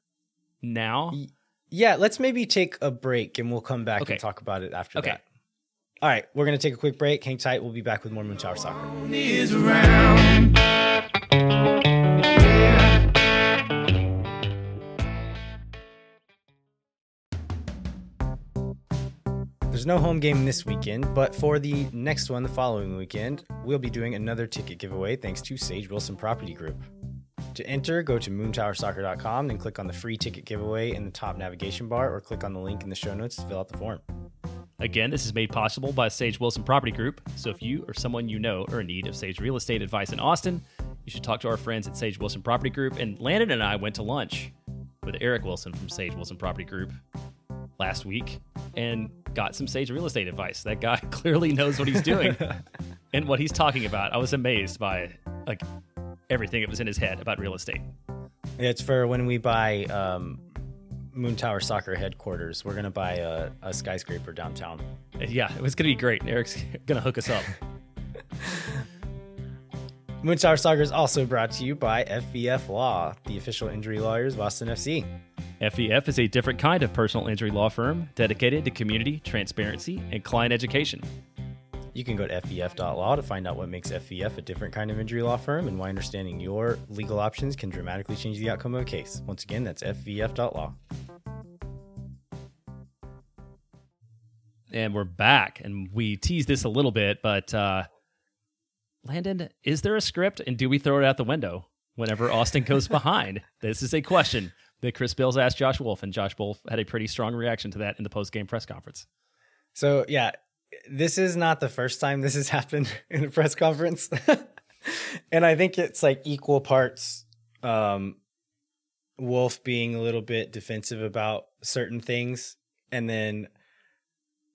now?
Yeah, let's maybe take a break and we'll come back okay. and talk about it after okay. that. All right, we're going to take a quick break. Hang tight. We'll be back with more Moontower Soccer. There's no home game this weekend, but for the next one, the following weekend, we'll be doing another ticket giveaway thanks to Sage Wilson Property Group. To enter, go to moontowersoccer.com and click on the free ticket giveaway in the top navigation bar or click on the link in the show notes to fill out the form.
Again, this is made possible by Sage Wilson Property Group. So if you or someone you know are in need of Sage real estate advice in Austin, you should talk to our friends at Sage Wilson Property Group. And Landon and I went to lunch with Eric Wilson from Sage Wilson Property Group last week and got some sage real estate advice. That guy clearly knows what he's doing and what he's talking about. I was amazed by like everything that was in his head about real estate.
It's for when we buy um, Moontower Soccer headquarters. We're gonna buy a, a skyscraper downtown.
Yeah, it was gonna be great. Eric's gonna hook us up.
Moontower Soccer is also brought to you by FVF Law, the official injury lawyers of Austin FC.
FVF is a different kind of personal injury law firm dedicated to community, transparency, and client education.
You can go to FVF.law to find out what makes FVF a different kind of injury law firm and why understanding your legal options can dramatically change the outcome of a case. Once again, that's FVF.law.
And we're back, and we teased this a little bit, but uh, Landon, is there a script, and do we throw it out the window whenever Austin goes behind? This is a question that Chris Bills asked Josh Wolff, and Josh Wolff had a pretty strong reaction to that in the post game press conference.
So yeah, this is not the first time this has happened in a press conference, and I think it's like equal parts. Um, Wolff being a little bit defensive about certain things, and then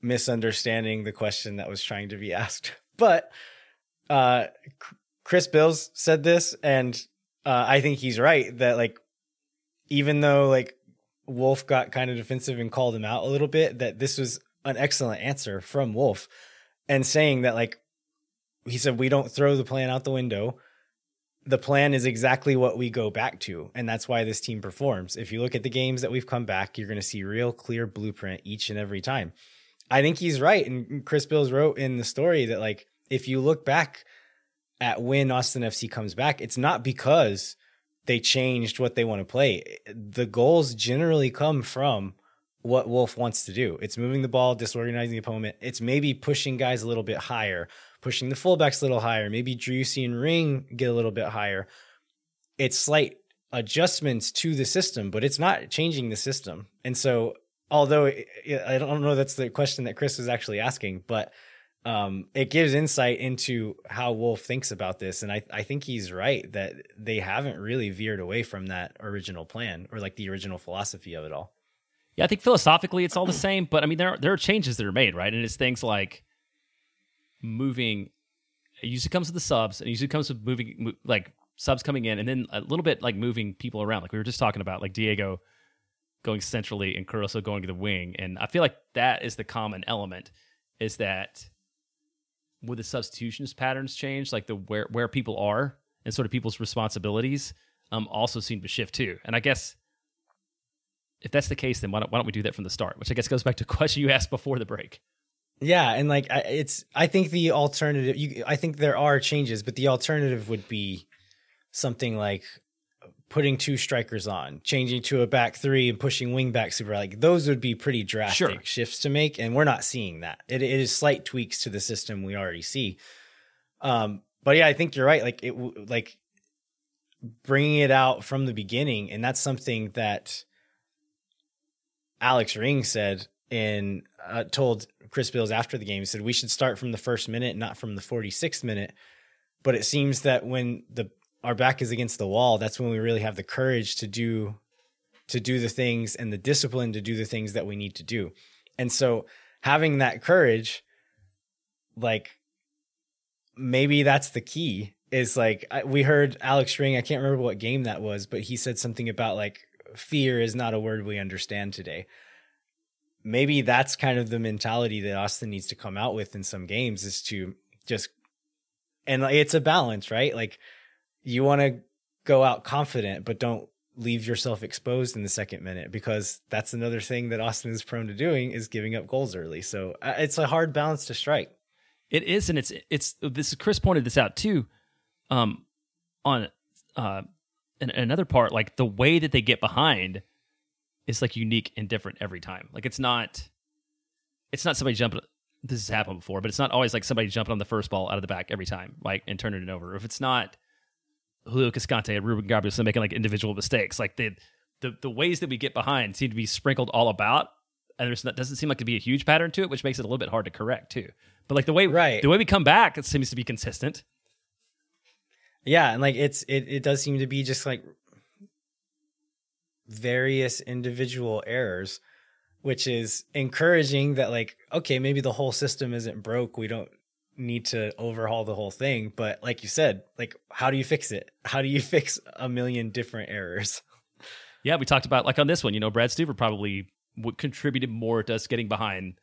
misunderstanding the question that was trying to be asked. But uh, Chris Bills said this, and uh, I think he's right that like even though like Wolff got kind of defensive and called him out a little bit, that this was an excellent answer from Wolff, and saying that like he said we don't throw the plan out the window. The plan is exactly what we go back to, and that's why this team performs. If you look at the games that we've come back, you're going to see real clear blueprint each and every time. I think he's right, and Chris Bills wrote in the story that like if you look back at when Austin FC comes back, it's not because they changed what they want to play. The goals generally come from what Wolff wants to do. It's moving the ball, disorganizing the opponent. It's maybe pushing guys a little bit higher, pushing the fullbacks a little higher. Maybe Driussi and Ring get a little bit higher. It's slight adjustments to the system, but it's not changing the system. And so, although I don't know that's the question that Chris was actually asking, but um, it gives insight into how Wolff thinks about this. And I, I think he's right that they haven't really veered away from that original plan or like the original philosophy of it all.
Yeah, I think philosophically it's all the same, but I mean there are, there are changes that are made, right? And it's things like moving it usually comes with the subs, and usually comes with moving like subs coming in, and then a little bit like moving people around, like we were just talking about, like Diego going centrally and Caruso going to the wing, and I feel like that is the common element is that with the substitutions patterns change, like the where where people are and sort of people's responsibilities um also seem to shift too, and I guess. If that's the case, then why don't, why don't we do that from the start? Which I guess goes back to a question you asked before the break.
Yeah, and like I- it's I think the alternative you I think there are changes, but the alternative would be something like putting two strikers on, changing to a back three and pushing wing back super like those would be pretty drastic
Sure.
shifts to make and we're not seeing that. It, it is slight tweaks to the system we already see. Um but yeah, I think you're right like it like bringing it out from the beginning and that's something that Alex Ring said in uh, told Chris Bills after the game. He said we should start from the first minute, not from the 46th minute. But it seems that when the our back is against the wall, that's when we really have the courage to do to do the things and the discipline to do the things that we need to do. And so having that courage, like maybe that's the key. Is like we heard Alex Ring. I can't remember what game that was, but he said something about like fear is not a word we understand today maybe that's kind of the mentality that Austin needs to come out with in some games is to just and it's a balance, right? Like you want to go out confident, but don't leave yourself exposed in the second minute because that's another thing that Austin is prone to doing is giving up goals early. So uh, it's a hard balance to strike.
It is, and it's it's this. Chris pointed this out too, um, on uh, another part, like the way that they get behind is like unique and different every time. Like it's not, it's not somebody jumping. This has happened before, but it's not always like somebody jumping on the first ball out of the back every time, like and turning it over. If it's not Julio Cascante and Ruben Gabrielsen making like individual mistakes, like the the the ways that we get behind seem to be sprinkled all about, and there's not, doesn't seem like to be a huge pattern to it, which makes it a little bit hard to correct too. But like the way
Right.
the way we come back, it seems to be consistent.
Yeah, and like it's it it does seem to be just like various individual errors, which is encouraging that like okay, maybe the whole system isn't broke. We don't need to overhaul the whole thing, but like you said, like how do you fix it? How do you fix a million different errors?
Yeah, we talked about like on this one, you know, Brad Stuver probably would contributed more to us getting behind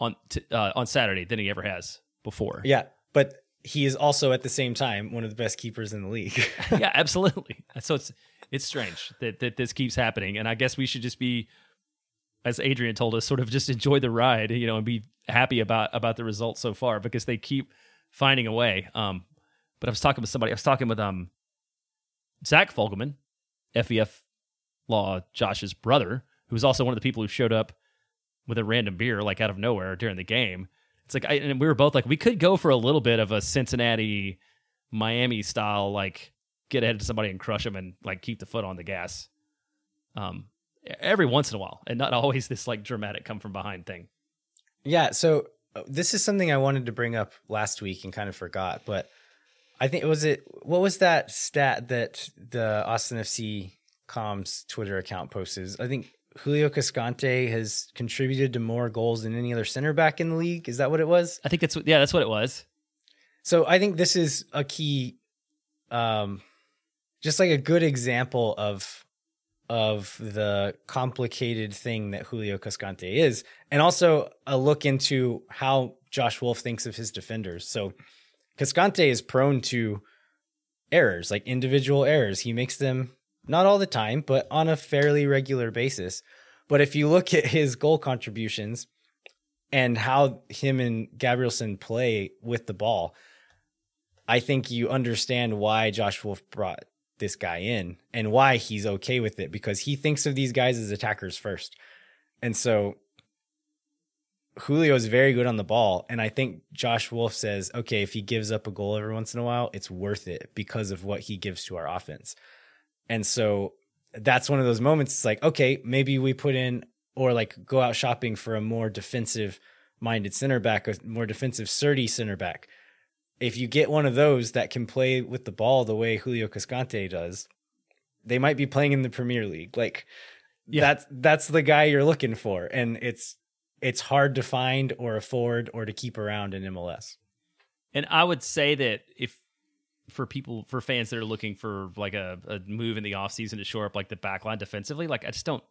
on t- uh, on Saturday than he ever has before.
Yeah, but he is also at the same time one of the best keepers in the league.
yeah, absolutely. So it's it's strange that that this keeps happening, and I guess we should just be, as Adrian told us, sort of just enjoy the ride, you know, and be happy about about the results so far because they keep finding a way. Um, but I was talking with somebody. I was talking with um Zach Fogelman, FVF Law Josh's brother, who was also one of the people who showed up with a random beer like out of nowhere during the game. It's like I and we were both like we could go for a little bit of a Cincinnati Miami style like get ahead of somebody and crush them and like keep the foot on the gas. Um every once in a while and not always this like dramatic come from behind thing.
Yeah, so uh, this is something I wanted to bring up last week and kind of forgot, but I think was it what was that stat that the Austin FC comms Twitter account posted? I think Julio Cascante has contributed to more goals than any other center back in the league. Is that what it was?
I think that's what yeah, that's what it was.
So I think this is a key um just like a good example of of the complicated thing that Julio Cascante is and also a look into how Josh Wolff thinks of his defenders. So Cascante is prone to errors, like individual errors. He makes them not all the time, but on a fairly regular basis. But if you look at his goal contributions and how him and Gabrielsen play with the ball, I think you understand why Josh Wolff brought this guy in and why he's okay with it because he thinks of these guys as attackers first. And so Julio is very good on the ball. And I think Josh Wolff says, okay, if he gives up a goal every once in a while, it's worth it because of what he gives to our offense. And so that's one of those moments. It's like, okay, maybe we put in or like go out shopping for a more defensive minded center back, a more defensive, sturdy center back. If you get one of those that can play with the ball the way Julio Cascante does, they might be playing in the Premier League. Like
Yeah.
that's that's the guy you're looking for. And it's it's hard to find or afford or to keep around in MLS.
And I would say that if for people for fans that are looking for like a, a move in the offseason to shore up like the back line defensively, like I just don't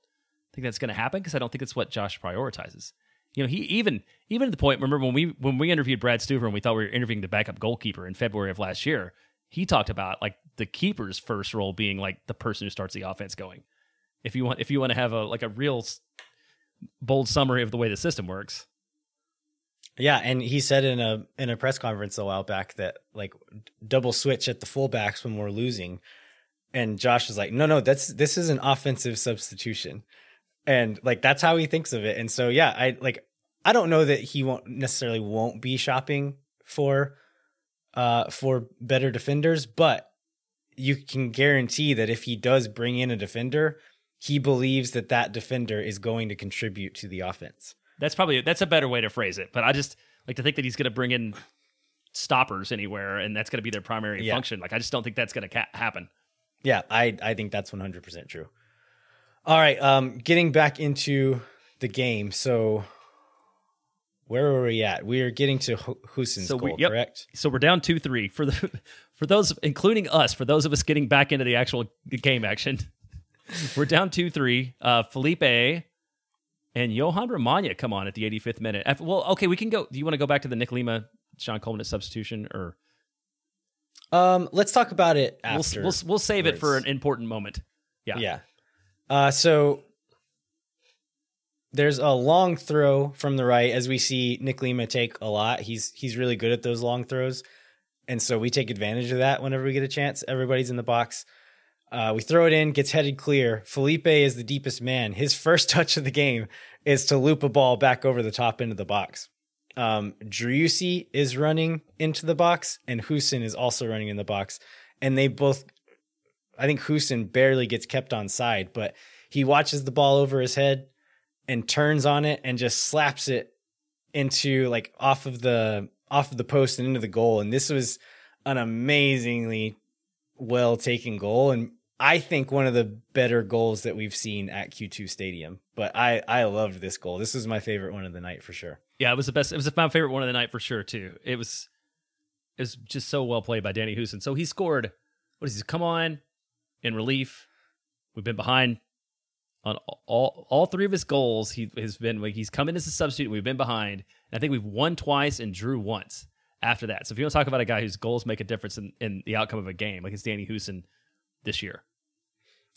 think that's going to happen because I don't think it's what Josh prioritizes. You know, he even even at the point. Remember when we when we interviewed Brad Stuver and we thought we were interviewing the backup goalkeeper in February of last year. He talked about like the keeper's first role being like the person who starts the offense going. If you want, if you want to have a like a real bold summary of the way the system works.
Yeah, and he said in a in a press conference a while back that like double switch at the fullbacks when we're losing, and Josh was like, "No, no, that's this is an offensive substitution," and like that's how he thinks of it. And so yeah, I like I don't know that he won't necessarily won't be shopping for uh for better defenders, but you can guarantee that if he does bring in a defender, he believes that that defender is going to contribute to the offense.
That's probably that's a better way to phrase it. But I just like to think that he's going to bring in stoppers anywhere, and that's going to be their primary yeah. function. Like I just don't think that's going to ca- happen.
Yeah, I I think that's one hundred percent true. All right, um, getting back into the game. So where were we at? We are getting to Hoesen's so goal, we, yep. correct?
So we're down two three for the for those, including us, for those of us getting back into the actual game action. we're down two three. Uh, Felipe and Johan Romagna come on at the 85th minute. Well, okay, we can go. Do you want to go back to the Nick Lima, Sean Coleman substitution, or?
Um, let's talk about it after.
We'll we'll, we'll save race. it for an important moment. Yeah,
yeah. Uh, so there's a long throw from the right, as we see Nick Lima take a lot. He's he's really good at those long throws, and so we take advantage of that whenever we get a chance. Everybody's in the box. Uh, we throw it in, gets headed clear. Felipe is the deepest man. His first touch of the game is to loop a ball back over the top of the box. Um, Driussi is running into the box, and Hoesen is also running in the box. And they both, I think Hoesen barely gets kept on side, but he watches the ball over his head and turns on it and just slaps it into like off of the off of the post and into the goal. And this was an amazingly well taken goal. And I think one of the better goals that we've seen at Q2 Stadium. But I I loved this goal. This was my favorite one of the night for sure.
Yeah, it was the best. It was my favorite one of the night for sure too. It was it was just so well played by Danny Hoesen. So he scored. What is he? Come on, in relief. We've been behind on all all three of his goals. He has been like he's come in as a substitute. We've been behind. And I think we've won twice and drew once after that. So if you want to talk about a guy whose goals make a difference in, in the outcome of a game, like it's Danny Hoesen this year.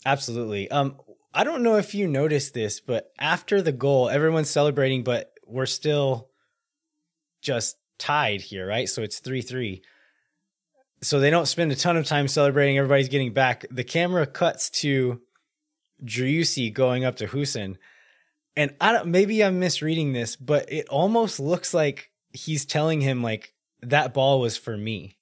Absolutely. Um, I don't know if you noticed this, but after the goal, everyone's celebrating, but we're still just tied here, right? So it's 3 3. So they don't spend a ton of time celebrating. Everybody's getting back. The camera cuts to Driussi going up to Hoesen. And I don't, maybe I'm misreading this, but it almost looks like he's telling him, like, that ball was for me.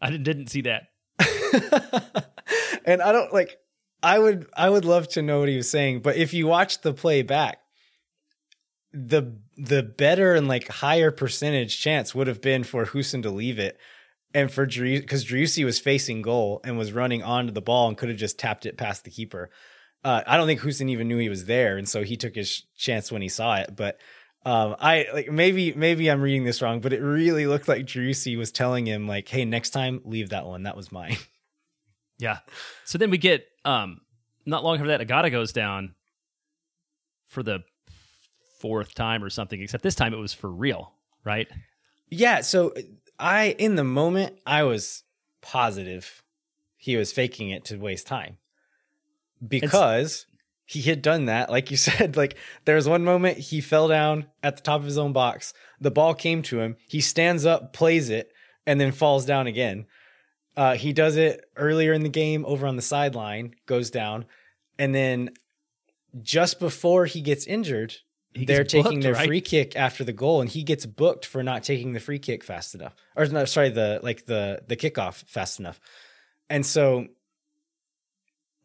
I didn't see that.
and I don't like I would I would love to know what he was saying, but if you watch the play back, the the better and like higher percentage chance would have been for Hoesen to leave it and for Drew because Driussi was facing goal and was running onto the ball and could have just tapped it past the keeper. Uh, I don't think Hoesen even knew he was there, and so he took his chance when he saw it. But um, I like maybe maybe I'm reading this wrong, but it really looked like Driussi was telling him like, "Hey, next time leave that one. That was mine."
Yeah. So then we get um not long after that, Agada goes down for the fourth time or something, except this time it was for real, right?
Yeah. So I, in the moment, I was positive he was faking it to waste time because it's, he had done that. Like you said, like there was one moment he fell down at the top of his own box. The ball came to him. He stands up, plays it, and then falls down again. Uh, he does it earlier in the game over on the sideline, goes down, and then just before he gets injured, he they're gets taking booked, their right? free kick after the goal, and he gets booked for not taking the free kick fast enough, or no, sorry, the like the the kickoff fast enough. And so,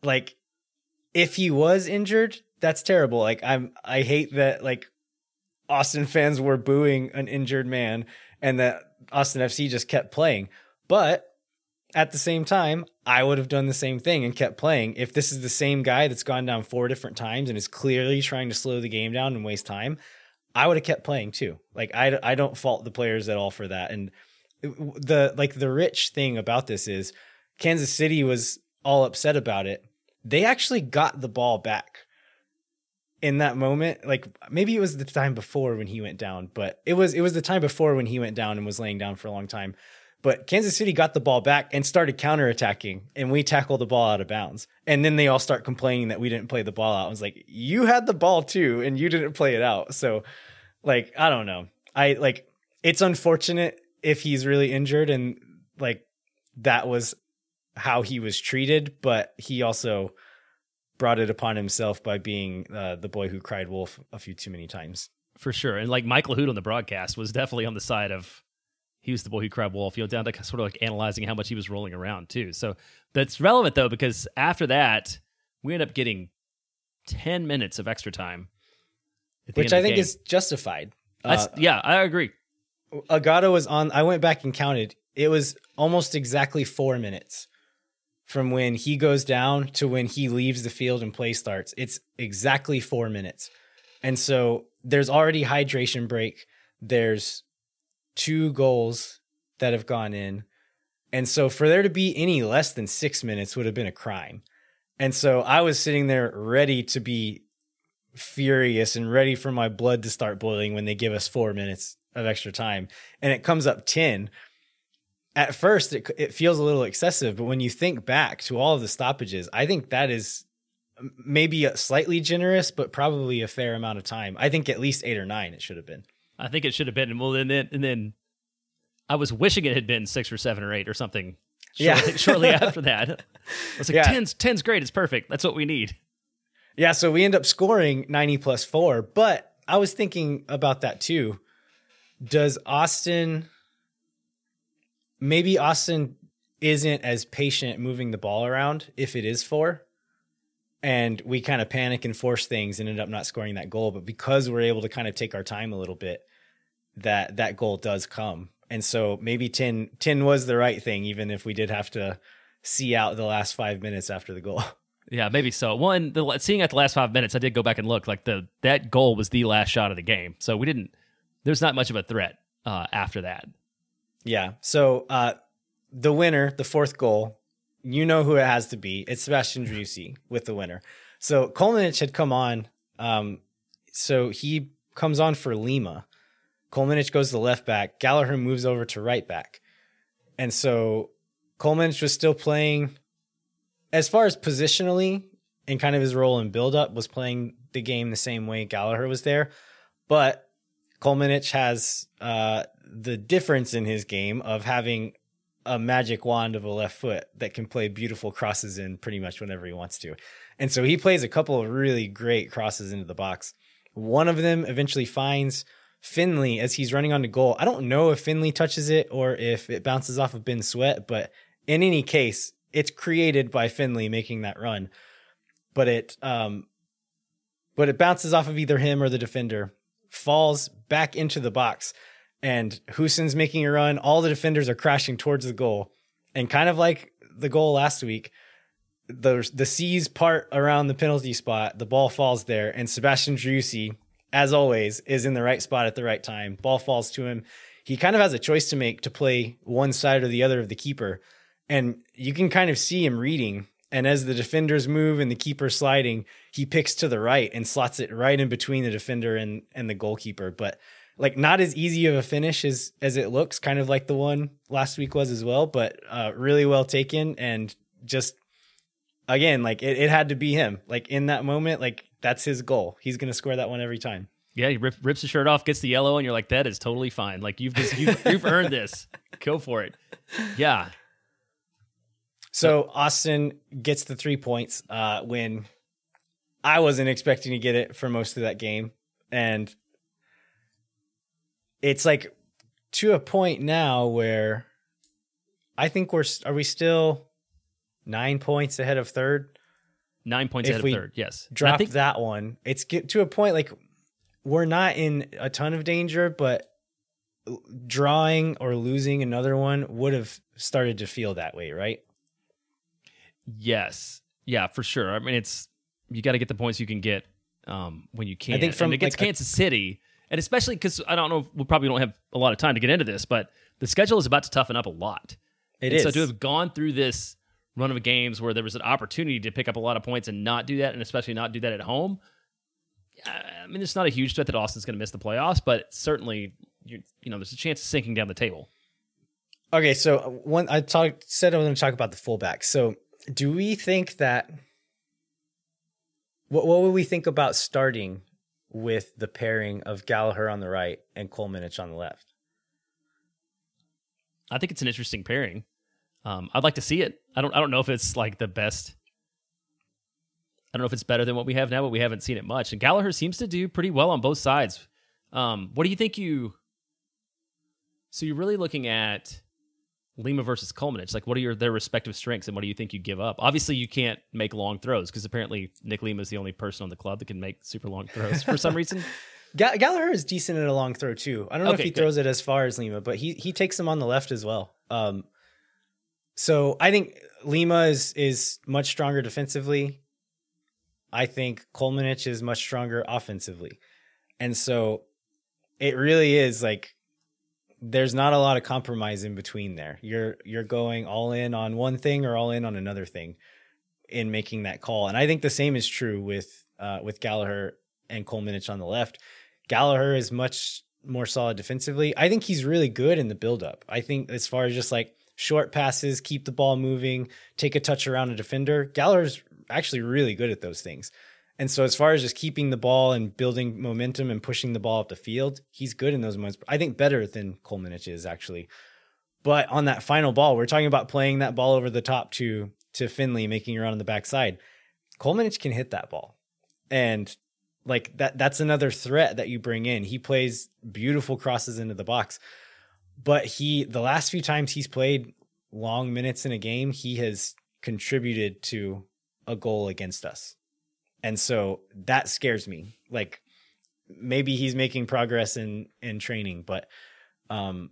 like, if he was injured, that's terrible. Like, I'm I hate that like Austin fans were booing an injured man, and that Austin FC just kept playing, but at the same time, I would have done the same thing and kept playing. If this is the same guy that's gone down four different times and is clearly trying to slow the game down and waste time, I would have kept playing too. Like I, I don't fault the players at all for that. And the like the rich thing about this is Kansas City was all upset about it. They actually got the ball back in that moment. Like maybe it was the time before when he went down, but it was it was the time before when he went down and was laying down for a long time. But Kansas City got the ball back and started counterattacking, and we tackled the ball out of bounds. And then they all start complaining that we didn't play the ball out. I was like, you had the ball too, and you didn't play it out. So, like, I don't know. I like it's unfortunate if he's really injured and like that was how he was treated, but he also brought it upon himself by being uh, the boy who cried wolf a few too many times.
For sure. And like Mike Lahoud on the broadcast was definitely on the side of he was the boy who cried wolf, you know, down to sort of like analyzing how much he was rolling around too. So that's relevant though, because after that, we end up getting 10 minutes of extra time.
Which I think is justified.
Uh, yeah, I agree.
Agada was on, I went back and counted. It was almost exactly four minutes from when he goes down to when he leaves the field and play starts. It's exactly four minutes. And so there's already hydration break. There's two goals that have gone in. And so for there to be any less than six minutes would have been a crime. And so I was sitting there ready to be furious and ready for my blood to start boiling when they give us four minutes of extra time. And it comes up 10. At first, it, it feels a little excessive, but when you think back to all of the stoppages, I think that is maybe uh, slightly generous, but probably a fair amount of time. I think at least eight or nine it should have been.
I think it should have been. Well, and then and then I was wishing it had been six or seven or eight or something. Shortly, yeah. shortly after that, I was like, yeah. 10's, 10's great. It's perfect. That's what we need.
Yeah. So we end up scoring 90 plus four. But I was thinking about that too. Does Austin, maybe Austin isn't as patient moving the ball around if it is four? and we kind of panic and force things and end up not scoring that goal. But because we're able to kind of take our time a little bit, that that goal does come. And so maybe 10, 10 was the right thing, even if we did have to see out the last five minutes after the goal.
Yeah, maybe so. One, the, seeing at the last five minutes, I did go back and look. Like the that goal was the last shot of the game, so we didn't. There's not much of a threat uh, after that.
Yeah. So uh, the winner, the fourth goal, you know who it has to be. It's Sebastian Driussi with the winner. So Kolmanic had come on. Um, so he comes on for Lima. Kolmanic goes to left back. Gallagher moves over to right back. And so Kolmanic was still playing as far as positionally and kind of his role in build up was playing the game the same way Gallagher was there. But Kolmanic has uh, the difference in his game of having a magic wand of a left foot that can play beautiful crosses in pretty much whenever he wants to. And so he plays a couple of really great crosses into the box. One of them eventually finds Finlay as he's running onto goal. I don't know if Finlay touches it or if it bounces off of Ben Sweat, but in any case, it's created by Finlay making that run. But it um but it bounces off of either him or the defender, falls back into the box and Hoesen's making a run. All the defenders are crashing towards the goal. And kind of like the goal last week, the the C's part around the penalty spot, the ball falls there, and Sebastian Driussi, as always, is in the right spot at the right time. Ball falls to him. He kind of has a choice to make to play one side or the other of the keeper. And you can kind of see him reading. And as the defenders move and the keeper sliding, he picks to the right and slots it right in between the defender and, and the goalkeeper. But like not as easy of a finish as as it looks, kind of like the one last week was as well, but uh, really well taken and just again like it, it had to be him. Like in that moment, like that's his goal. He's gonna score that one every time.
Yeah, he rip, rips the shirt off, gets the yellow, and you're like, that is totally fine. Like you've just you've, you've earned this. Go for it. Yeah.
So Austin gets the three points uh, when I wasn't expecting to get it for most of that game, and it's like to a point now where I think we're are we still nine points ahead of third?
Nine points if ahead of third. Yes,
drop think- that one. It's get to a point like we're not in a ton of danger, but drawing or losing another one would have started to feel that way, right?
Yes. Yeah, for sure. I mean, it's you got to get the points you can get um, when you can.
I think from
and against like Kansas a- City, and especially because I don't know, we probably don't have a lot of time to get into this, but the schedule is about to toughen up a lot.
It is.
So to have gone through this run of games where there was an opportunity to pick up a lot of points and not do that, and especially not do that at home. I mean, it's not a huge threat that Austin's going to miss the playoffs, but certainly, you you know, there's a chance of sinking down the table.
Okay, so uh, one I talked said I was going to talk about the fullback. So, do we think that what what would we think about starting with the pairing of Gallagher on the right and Kolmanic on the left?
I think it's an interesting pairing. Um, I'd like to see it. I don't. I don't know if it's like the best. I don't know if it's better than what we have now, but we haven't seen it much. And Gallagher seems to do pretty well on both sides. Um, what do you think you? So you're really looking at Lima versus Kolmanic. Like, what are your their respective strengths, and what do you think you give up? Obviously, you can't make long throws because apparently Nick Lima is the only person on the club that can make super long throws for some reason.
Ga- Gallagher is decent at a long throw too. I don't know
Okay,
if he
good.
throws it as far as Lima, but he he takes them on the left as well. Um, so I think Lima is is much stronger defensively. I think Kolmanic is much stronger offensively, and so it really is like there's not a lot of compromise in between there. You're you're going all in on one thing or all in on another thing in making that call, and I think the same is true with uh, with Gallagher and Kolmanic on the left. Gallagher is much more solid defensively. I think he's really good in the buildup. I think as far as just like short passes, keep the ball moving, take a touch around a defender, Gallagher's actually really good at those things. And so as far as just keeping the ball and building momentum and pushing the ball up the field, he's good in those moments. I think better than Kolmanic is actually. But on that final ball, we're talking about playing that ball over the top to to Finlay, making it around on the backside. Kolmanic can hit that ball. And like that that's another threat that you bring in. He plays beautiful crosses into the box. But he the last few times he's played long minutes in a game, he has contributed to a goal against us. And so that scares me. Like maybe he's making progress in in training, but um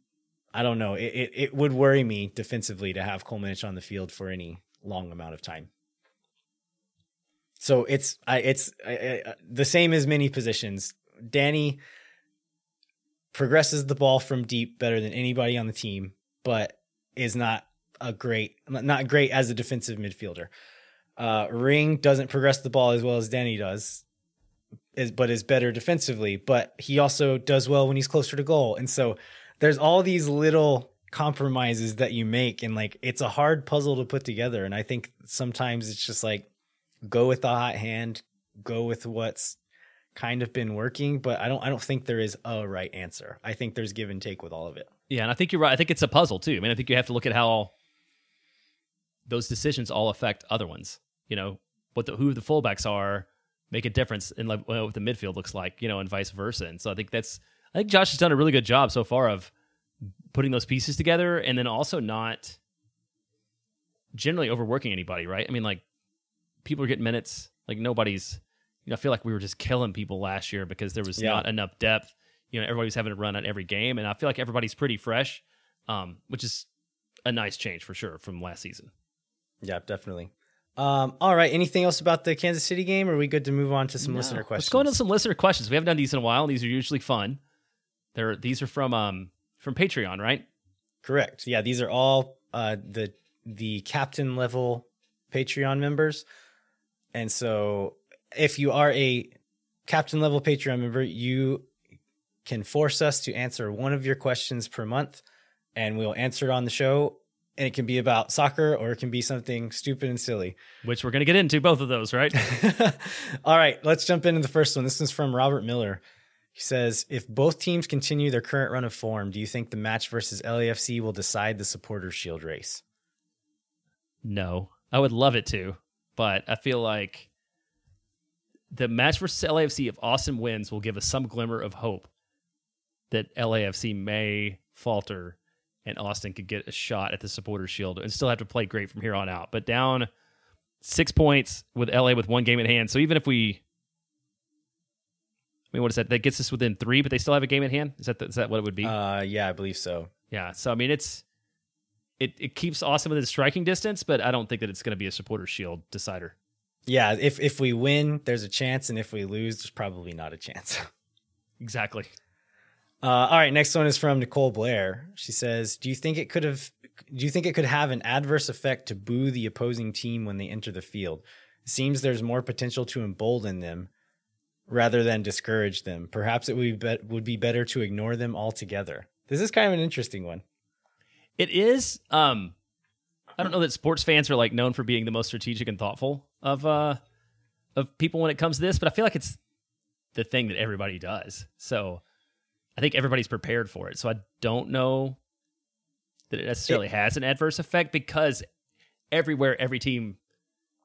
I don't know. It it, it would worry me defensively to have Kolmanic on the field for any long amount of time. So it's I it's I, I, the same as many positions. Danny progresses the ball from deep better than anybody on the team, but is not a great not great as a defensive midfielder. Uh, Ring doesn't progress the ball as well as Danny does, is but is better defensively. But he also does well when he's closer to goal, and so there's all these little compromises that you make, and like it's a hard puzzle to put together. And I think sometimes it's just like go with the hot hand, go with what's kind of been working, but I don't I don't think there is a right answer. I think there's give and take with all of it.
Yeah, and I think you're right. I think it's a puzzle too. I mean, I think you have to look at how those decisions all affect other ones. You know, what the who the fullbacks are make a difference in like what the midfield looks like. You know, and vice versa. And so I think that's I think Josh has done a really good job so far of putting those pieces together, and then also not generally overworking anybody. Right? I mean, like people are getting minutes. Like nobody's. You know, I feel like we were just killing people last year because there was
Yeah.
not enough depth. You know, everybody was having to run on every game, and I feel like everybody's pretty fresh, um, which is a nice change for sure from last season.
Yeah, definitely. Um, all right. Anything else about the Kansas City game? Or are we good to move on to some
No.
listener questions?
Let's go into some listener questions. We haven't done these in a while, and these are usually fun. They're these are from um from Patreon, right?
Correct. Yeah, these are all uh, the the captain level Patreon members, and so if you are a captain level Patreon member, you can force us to answer one of your questions per month, and we'll answer it on the show. And it can be about soccer, or it can be something stupid and silly.
Which we're gonna get into both of those, right?
All right, let's jump into the first one. This is from Robert Miller. He says, "If both teams continue their current run of form, do you think the match versus LAFC will decide the Supporters Shield race?"
no, I would love it to, but I feel like the match versus LAFC, if Austin wins, will give us some glimmer of hope that LAFC may falter and Austin could get a shot at the supporter shield and still have to play great from here on out. But down six points with LA with one game in hand. So even if we I mean, what is that? That gets us within three, but they still have a game in hand. Is that is that what it would be?
Uh, yeah, I believe so.
yeah. So I mean, it's it it keeps Austin within striking distance, but I don't think that it's going to be a supporter shield decider.
Yeah, if if we win, there's a chance, and if we lose, there's probably not a chance.
Exactly.
Uh, all right, next one is from Nicole Blair. She says, "Do you think it could have? Do you think it could have an adverse effect to boo the opposing team when they enter the field? It seems there's more potential to embolden them rather than discourage them. Perhaps it would be, would be better to ignore them altogether." This is kind of an interesting one.
It is. Um, I don't know that sports fans are like known for being the most strategic and thoughtful of uh of people when it comes to this, but I feel like it's the thing that everybody does. So I think everybody's prepared for it. So I don't know that it necessarily it, has an adverse effect because everywhere every team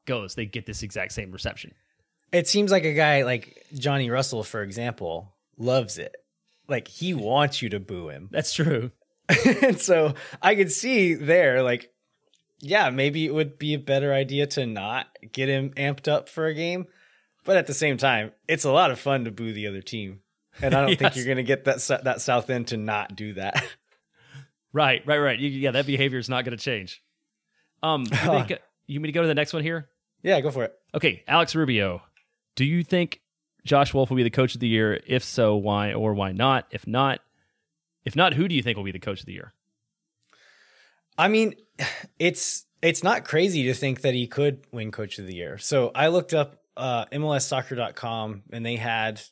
goes, they get this exact same reception.
It seems like a guy like Johnny Russell, for example, loves it. Like he wants you to boo him.
That's true.
and so I could see there, like, yeah, maybe it would be a better idea to not get him amped up for a game. But at the same time, it's a lot of fun to boo the other team. And I don't yes. think you're going to get that that South End to not do that.
Right, right, right. You, yeah, that behavior is not going to change. Um, you, think, you mean to go to the next one here?
Yeah, go for it.
Okay, Alex Rubio. Do you think Josh Wolff will be the coach of the year? If so, why or why not? If not, if not, who do you think will be the coach of the year?
I mean, it's it's not crazy to think that he could win coach of the year. So I looked up uh, MLSsoccer.com and they had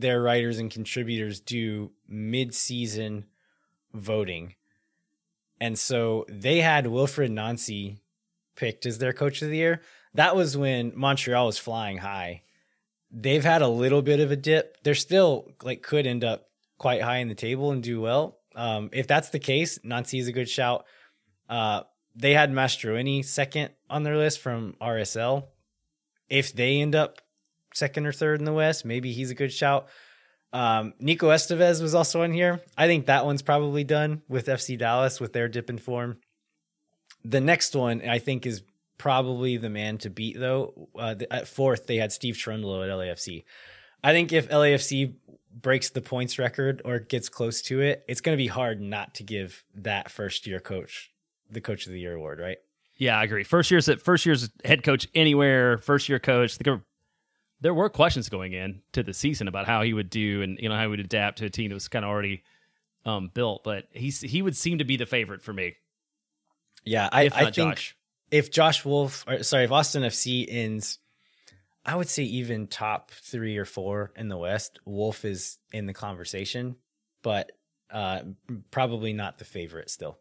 their writers and contributors do mid-season voting. And so they had Wilfred Nancy picked as their coach of the year. That was when Montreal was flying high. They've had a little bit of a dip. They're still like could end up quite high in the table and do well. Um, if that's the case, Nancy is a good shout. Uh, they had Mastroeni second on their list from RSL. If they end up second or third in the West, maybe he's a good shout. Um, Nico Estevez was also in here. I think that one's probably done with FC Dallas with their dip in form. The next one I think is probably the man to beat though. Uh, at fourth, they had Steve Cherundolo at LAFC. I think if LAFC breaks the points record or gets close to it, it's going to be hard not to give that first year coach the coach of the year award, right?
Yeah, I agree. First year's first year's head coach anywhere, first year coach. There, there were questions going in to the season about how he would do and you know how he would adapt to a team that was kind of already um, built, but he's he would seem to be the favorite for me.
Yeah, I, I think Josh. if Josh Wolff, or sorry, if Austin FC ends I would say even top three or four in the West, Wolff is in the conversation, but uh, probably not the favorite still.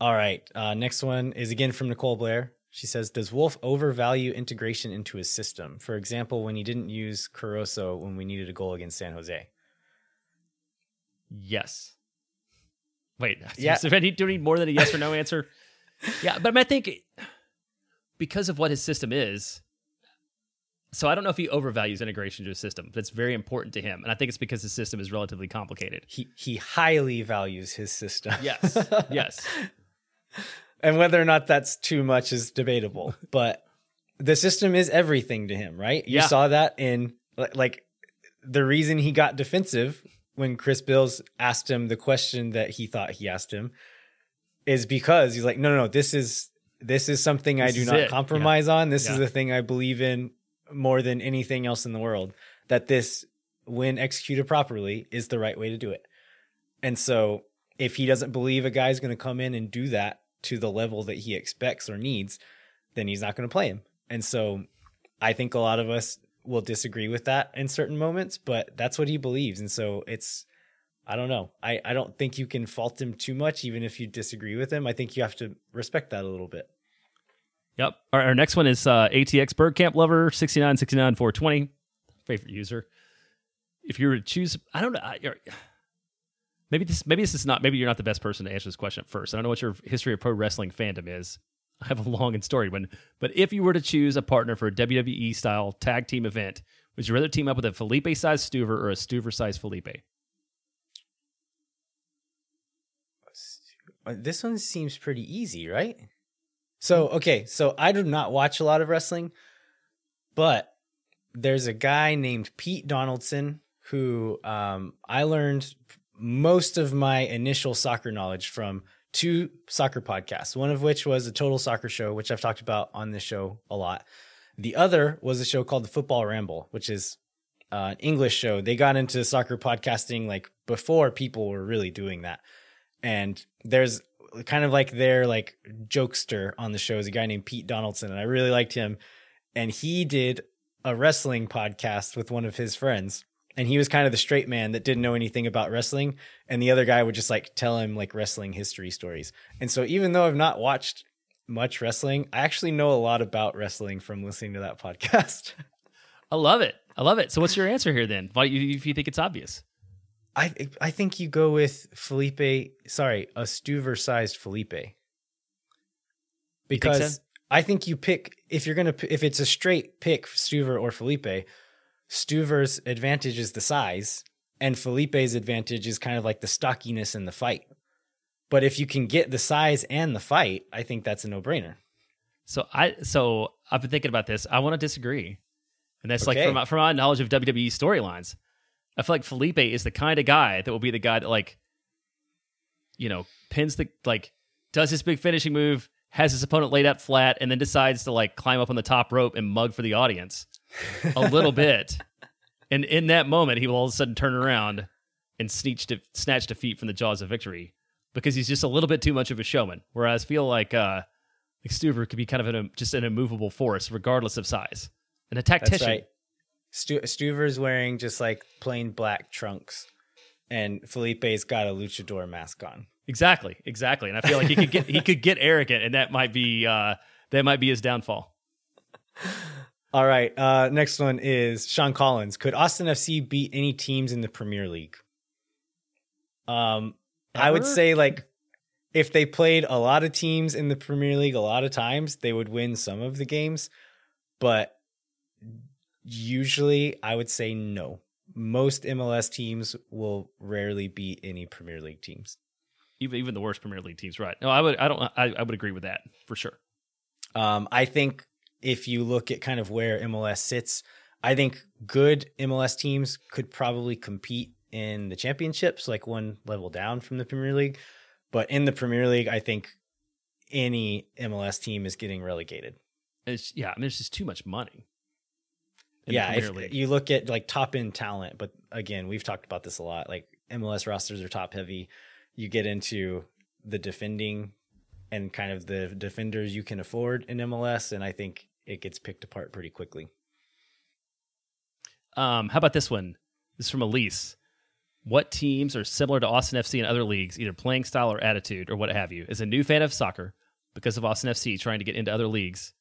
All right. Uh, next one is again from Nicole Blair. She says, Does Wolff overvalue integration into his system? For example, when he didn't use Corozo when we needed a goal against San Jose.
Yes. Wait, yeah. do you need more than a yes or no answer? yeah, but I think because of what his system is. So I don't know if he overvalues integration to his system. That's very important to him, and I think it's because his system is relatively complicated.
He he highly values his system.
Yes, yes.
And whether or not that's too much is debatable, but the system is everything to him, right? You yeah. saw that in like the reason he got defensive when Chris Bils asked him the question that he thought he asked him is because he's like, no, no, no, this is this is something this I do not it. compromise yeah. on. This yeah. is the thing I believe in more than anything else in the world. That this, when executed properly, is the right way to do it. And so, if he doesn't believe a guy's going to come in and do that to the level that he expects or needs, then he's not going to play him. And so, I think a lot of us will disagree with that in certain moments, but that's what he believes. And so, it's I don't know. I, I don't think you can fault him too much, even if you disagree with him. I think you have to respect that a little bit.
Yep. Our, our next one is uh, ATX Bergkamp Lover 6969 420. Favorite user. If you were to choose, I don't know. I, maybe this maybe this is not maybe you're not the best person to answer this question at first. I don't know what your history of pro wrestling fandom is. I have a long and storied one. But if you were to choose a partner for a WWE style tag team event, would you rather team up with a Felipe sized Stuver or a Stuver sized Felipe?
Uh, this one seems pretty easy, right? So, okay, so I do not watch a lot of wrestling, but there's a guy named Pete Donaldson who um, I learned most of my initial soccer knowledge from two soccer podcasts, one of which was a total soccer show, which I've talked about on this show a lot. The other was a show called the Football Ramble, which is uh, English show. They got into soccer podcasting like before people were really doing that. And there's kind of like their like jokester on the show is a guy named Pete Donaldson, and I really liked him. And he did a wrestling podcast with one of his friends. And he was kind of the straight man that didn't know anything about wrestling. And the other guy would just like tell him like wrestling history stories. And so even though I've not watched much wrestling, I actually know a lot about wrestling from listening to that podcast.
I love it. I love it. So what's your answer here then? If you think it's obvious?
I I think you go with Felipe. Sorry, a Stuver sized Felipe. Because
so?
I think you pick if you're gonna if it's a straight pick Stuver or Felipe. Stuver's advantage is the size, and Felipe's advantage is kind of like the stockiness in the fight. But if you can get the size and the fight, I think that's a no brainer.
So I so I've been thinking about this. I want to disagree, and that's like from my, from my knowledge of WWE storylines. I feel like Felipe is the kind of guy that will be the guy that like, you know, pins the like does his big finishing move, has his opponent laid up flat, and then decides to like climb up on the top rope and mug for the audience a little bit. And in that moment, he will all of a sudden turn around and snatch, de- snatch defeat from the jaws of victory because he's just a little bit too much of a showman. Whereas I feel like uh, like Stuver could be kind of an, just an immovable force, regardless of size, and a
That's
tactician.
right. Stu- Stuver's wearing just like plain black trunks, and Felipe's got a luchador mask on.
Exactly, exactly. And I feel like he could get he could get arrogant, and that might be uh, that might be his downfall.
All right. Uh, next one is Sean Collins. Could Austin FC beat any teams in the Premier League? Um, I would say like if they played a lot of teams in the Premier League a lot of times, they would win some of the games, but usually I would say no. Most MLS teams will rarely beat any Premier League teams.
Even even the worst Premier League teams, right? No, I would I don't I, I would agree with that for sure.
Um, I think if you look at kind of where MLS sits, I think good MLS teams could probably compete in the championships, like one level down from the Premier League. But in the Premier League, I think any MLS team is getting relegated.
It's yeah, I mean, it's just too much money.
yeah, if
League.
you look at like top end talent, but again, we've talked about this a lot. Like MLS rosters are top heavy. You get into the defending and kind of the defenders you can afford in MLS, and I think it gets picked apart pretty quickly.
Um, how about this one? This is from Elise. What teams are similar to Austin FC and other leagues, either playing style or attitude or what have you? As a new fan of soccer, because of Austin FC trying to get into other leagues,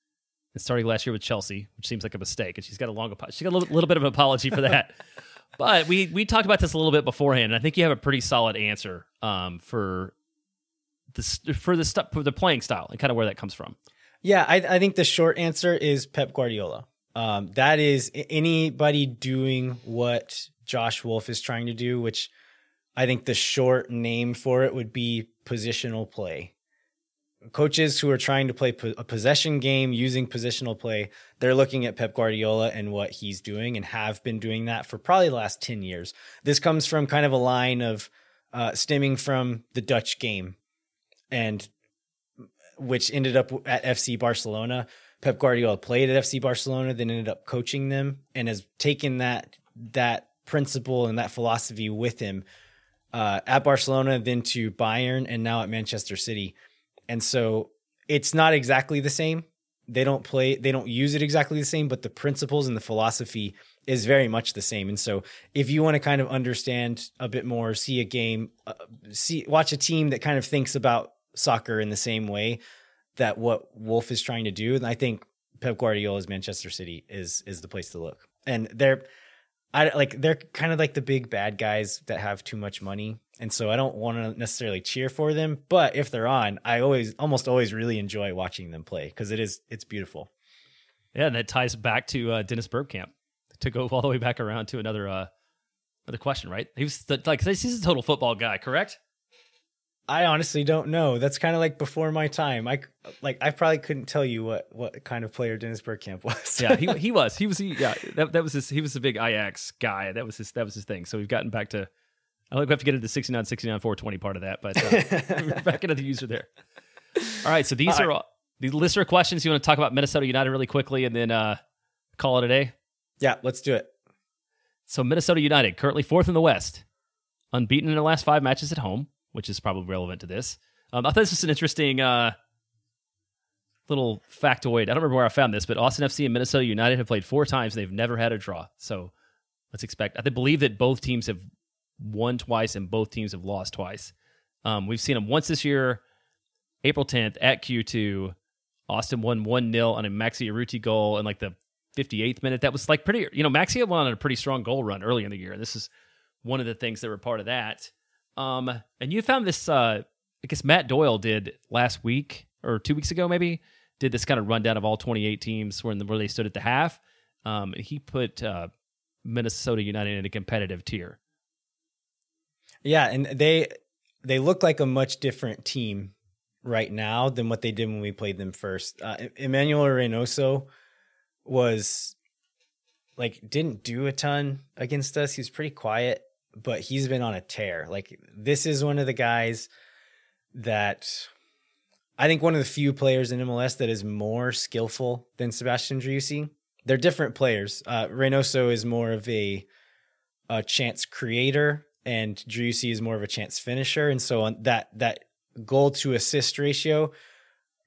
and starting last year with Chelsea, which seems like a mistake, and she's got a long, she got a little, little bit of an apology for that. but we we talked about this a little bit beforehand, and I think you have a pretty solid answer um, for the for the stuff for the playing style and kind of where that comes from.
Yeah, I, I think the short answer is Pep Guardiola. Um, that is anybody doing what Josh Wolff is trying to do, which I think the short name for it would be positional play. Coaches who are trying to play po- a possession game using positional play, they're looking at Pep Guardiola and what he's doing and have been doing that for probably the last 10 years. This comes from kind of a line of uh, stemming from the Dutch game and which ended up at FC Barcelona. Pep Guardiola played at FC Barcelona, then ended up coaching them, and has taken that that principle and that philosophy with him uh, at Barcelona, then to Bayern, and now at Manchester City. And so it's not exactly the same. They don't play, they don't use it exactly the same, but the principles and the philosophy is very much the same. And so if you want to kind of understand a bit more, see a game, uh, see watch a team that kind of thinks about soccer in the same way that what Wolff is trying to do, and I think Pep Guardiola's Manchester City is is the place to look. And they're I like they're kind of like the big bad guys that have too much money. And so I don't want to necessarily cheer for them, but if they're on, I always almost always really enjoy watching them play because it is it's beautiful.
Yeah, and that ties back to uh, Dennis Bergkamp to go all the way back around to another uh, another question, right? He was the, like he's a total football guy, correct?
I honestly don't know. That's kind of like before my time. I like I probably couldn't tell you what what kind of player Dennis Bergkamp was.
Yeah, he he was he was he, yeah that that was his he was a big Ajax guy. That was his that was his thing. So we've gotten back to. I think we have to get into the 69, 69, 420 part of that, but uh, back into the user there. All right, so these
All
are all, these listener questions. You want to talk about Minnesota United really quickly, and then uh, call it a day.
yeah, let's do it.
So Minnesota United currently fourth in the West, unbeaten in the last five matches at home, which is probably relevant to this. Um, I thought this was an interesting uh, little factoid. I don't remember where I found this, but Austin FC and Minnesota United have played four times. They've never had a draw. So let's expect. I believe that both teams have won twice and both teams have lost twice. Um, we've seen them once this year, April 10th at Q2. Austin won 1 0 on a Maxi Urruti goal in like the 58th minute. That was like pretty, you know, Maxi had won on a pretty strong goal run early in the year. This is one of the things that were part of that. Um, and you found this, uh, I guess Matt Doyle did last week or two weeks ago, maybe, did this kind of rundown of all 28 teams where, where they stood at the half. Um, and he put uh, Minnesota United in a competitive tier.
Yeah, and they they look like a much different team right now than what they did when we played them first. Uh, Emmanuel Reynoso was like didn't do a ton against us. He was pretty quiet, but he's been on a tear. Like this is one of the guys that I think one of the few players in MLS that is more skillful than Sebastian Driussi. They're different players. Uh, Reynoso is more of a a chance creator and Driussi is more of a chance finisher. And so on that that goal to assist ratio,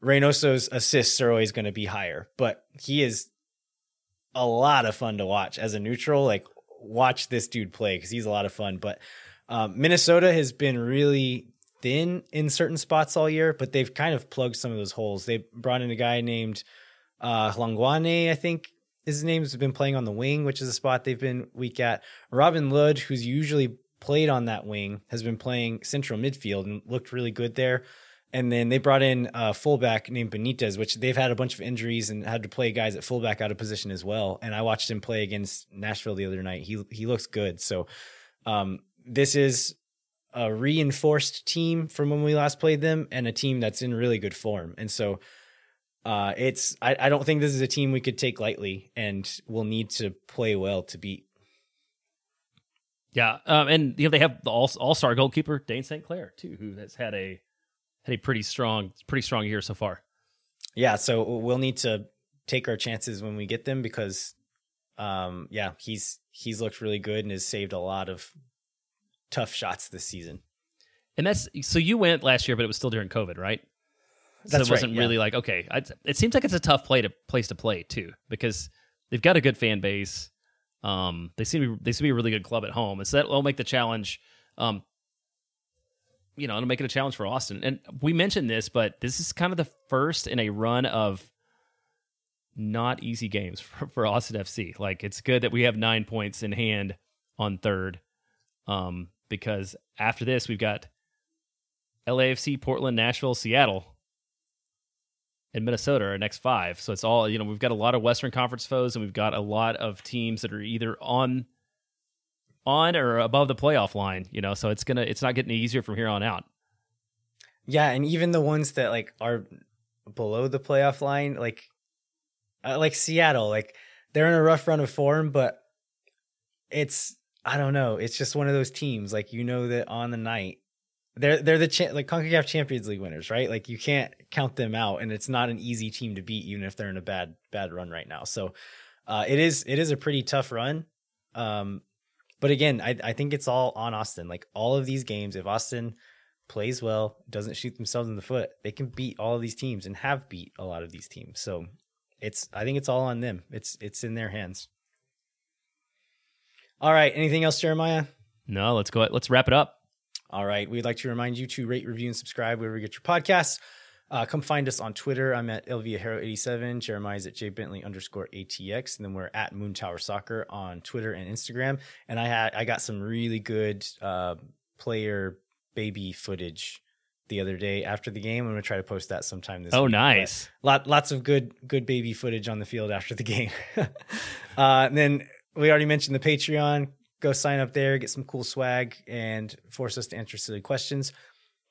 Reynoso's assists are always going to be higher, but he is a lot of fun to watch as a neutral. Like watch this dude play because he's a lot of fun. But um, Minnesota has been really thin in certain spots all year, but they've kind of plugged some of those holes. They brought in a guy named uh, Hlongwane, I think his name has been playing on the wing, which is a spot they've been weak at. Robin Lod, who's usually played on that wing, has been playing central midfield and looked really good there. And then they brought in a fullback named Benitez, which they've had a bunch of injuries and had to play guys at fullback out of position as well. And I watched him play against Nashville the other night. He he looks good. So um, this is a reinforced team from when we last played them, and a team that's in really good form. And so uh, it's I, I don't think this is a team we could take lightly, and we'll need to play well to beat.
Yeah, um, and you know they have the all all star goalkeeper Dane St. Clair too, who has had a had a pretty strong pretty strong year so far.
Yeah, so we'll need to take our chances when we get them because, um, yeah, he's he's looked really good and has saved a lot of tough shots this season.
And that's so you went last year, but it was still during COVID, right?
That's
so it wasn't
right, yeah.
really like okay. I, it seems like it's a tough play to place to play too because they've got a good fan base. Um, they seem to be, they seem to be a really good club at home, and so that will make the challenge. Um, you know, it'll make it a challenge for Austin. And we mentioned this, but this is kind of the first in a run of not easy games for, for Austin FC. Like it's good that we have nine points in hand on third, um, because after this we've got LAFC, Portland, Nashville, Seattle, and Minnesota are next five. So it's all you know. We've got a lot of Western Conference foes, and we've got a lot of teams that are either on on or above the playoff line. You know, so it's gonna it's not getting easier from here on out.
Yeah, and even the ones that like are below the playoff line, like uh, like Seattle, like they're in a rough run of form, but it's I don't know. It's just one of those teams. Like you know that on the night they're they're the cha- like Concacaf Champions League winners, right? Like you can't count them out, and it's not an easy team to beat, even if they're in a bad bad run right now. So uh, it is it is a pretty tough run. Um, but again, I I think it's all on Austin. Like all of these games, if Austin plays well, doesn't shoot themselves in the foot, they can beat all of these teams and have beat a lot of these teams. So it's I think it's all on them. It's it's in their hands. All right. Anything else, Jeremiah?
No, let's go. Let's wrap it up.
All right. We'd like to remind you to rate, review, and subscribe wherever you get your podcasts. Uh, come find us on Twitter. I'm at LVHero87. Jeremiah's at jbentley underscore ATX. And then we're at Moontower Soccer on Twitter and Instagram. And I had I got some really good uh, player baby footage the other day after the game. I'm gonna try to post that sometime this
Oh,
week. But
nice.
Lot lots of good good baby footage on the field after the game. uh, and then we already mentioned the Patreon. Go sign up there, get some cool swag, and force us to answer silly questions.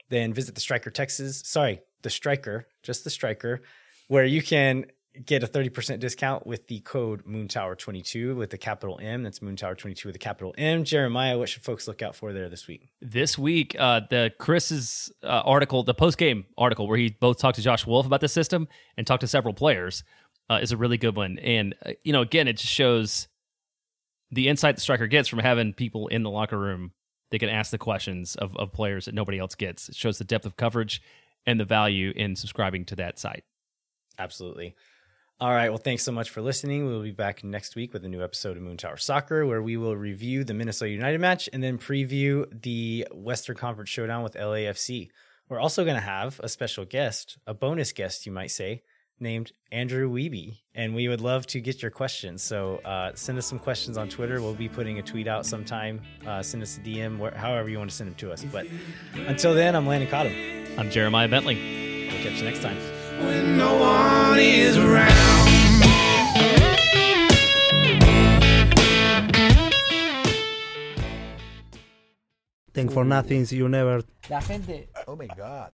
Then visit the Striker Texas. Sorry, the Striker, just the Striker, where you can get a 30% discount with the code Moontower22 with the capital M. That's Moontower22 with the capital M. Jeremiah, what should folks look out for there this week?
This week, uh, the Chris's uh, article, the post game article, where he both talked to Josh Wolff about the system and talked to several players, uh, is a really good one. And uh, you know, again, it just shows the insight the striker gets from having people in the locker room they can ask the questions of, of players that nobody else gets. It shows the depth of coverage and the value in subscribing to that site.
Absolutely. All right. Well, thanks so much for listening. We'll be back next week with a new episode of Moontower Soccer where we will review the Minnesota United match and then preview the Western Conference Showdown with LAFC. We're also going to have a special guest, a bonus guest, you might say, named Andrew Wiebe. And we would love to get your questions. So uh, send us some questions on Twitter. We'll be putting a tweet out sometime. Uh, send us a DM, where, however you want to send them to us. But until then, I'm Landon Cottom.
I'm Jeremiah Bentley.
We'll catch you next time.
when no one is around.
Think for nothing, you never
La gente
Oh my God.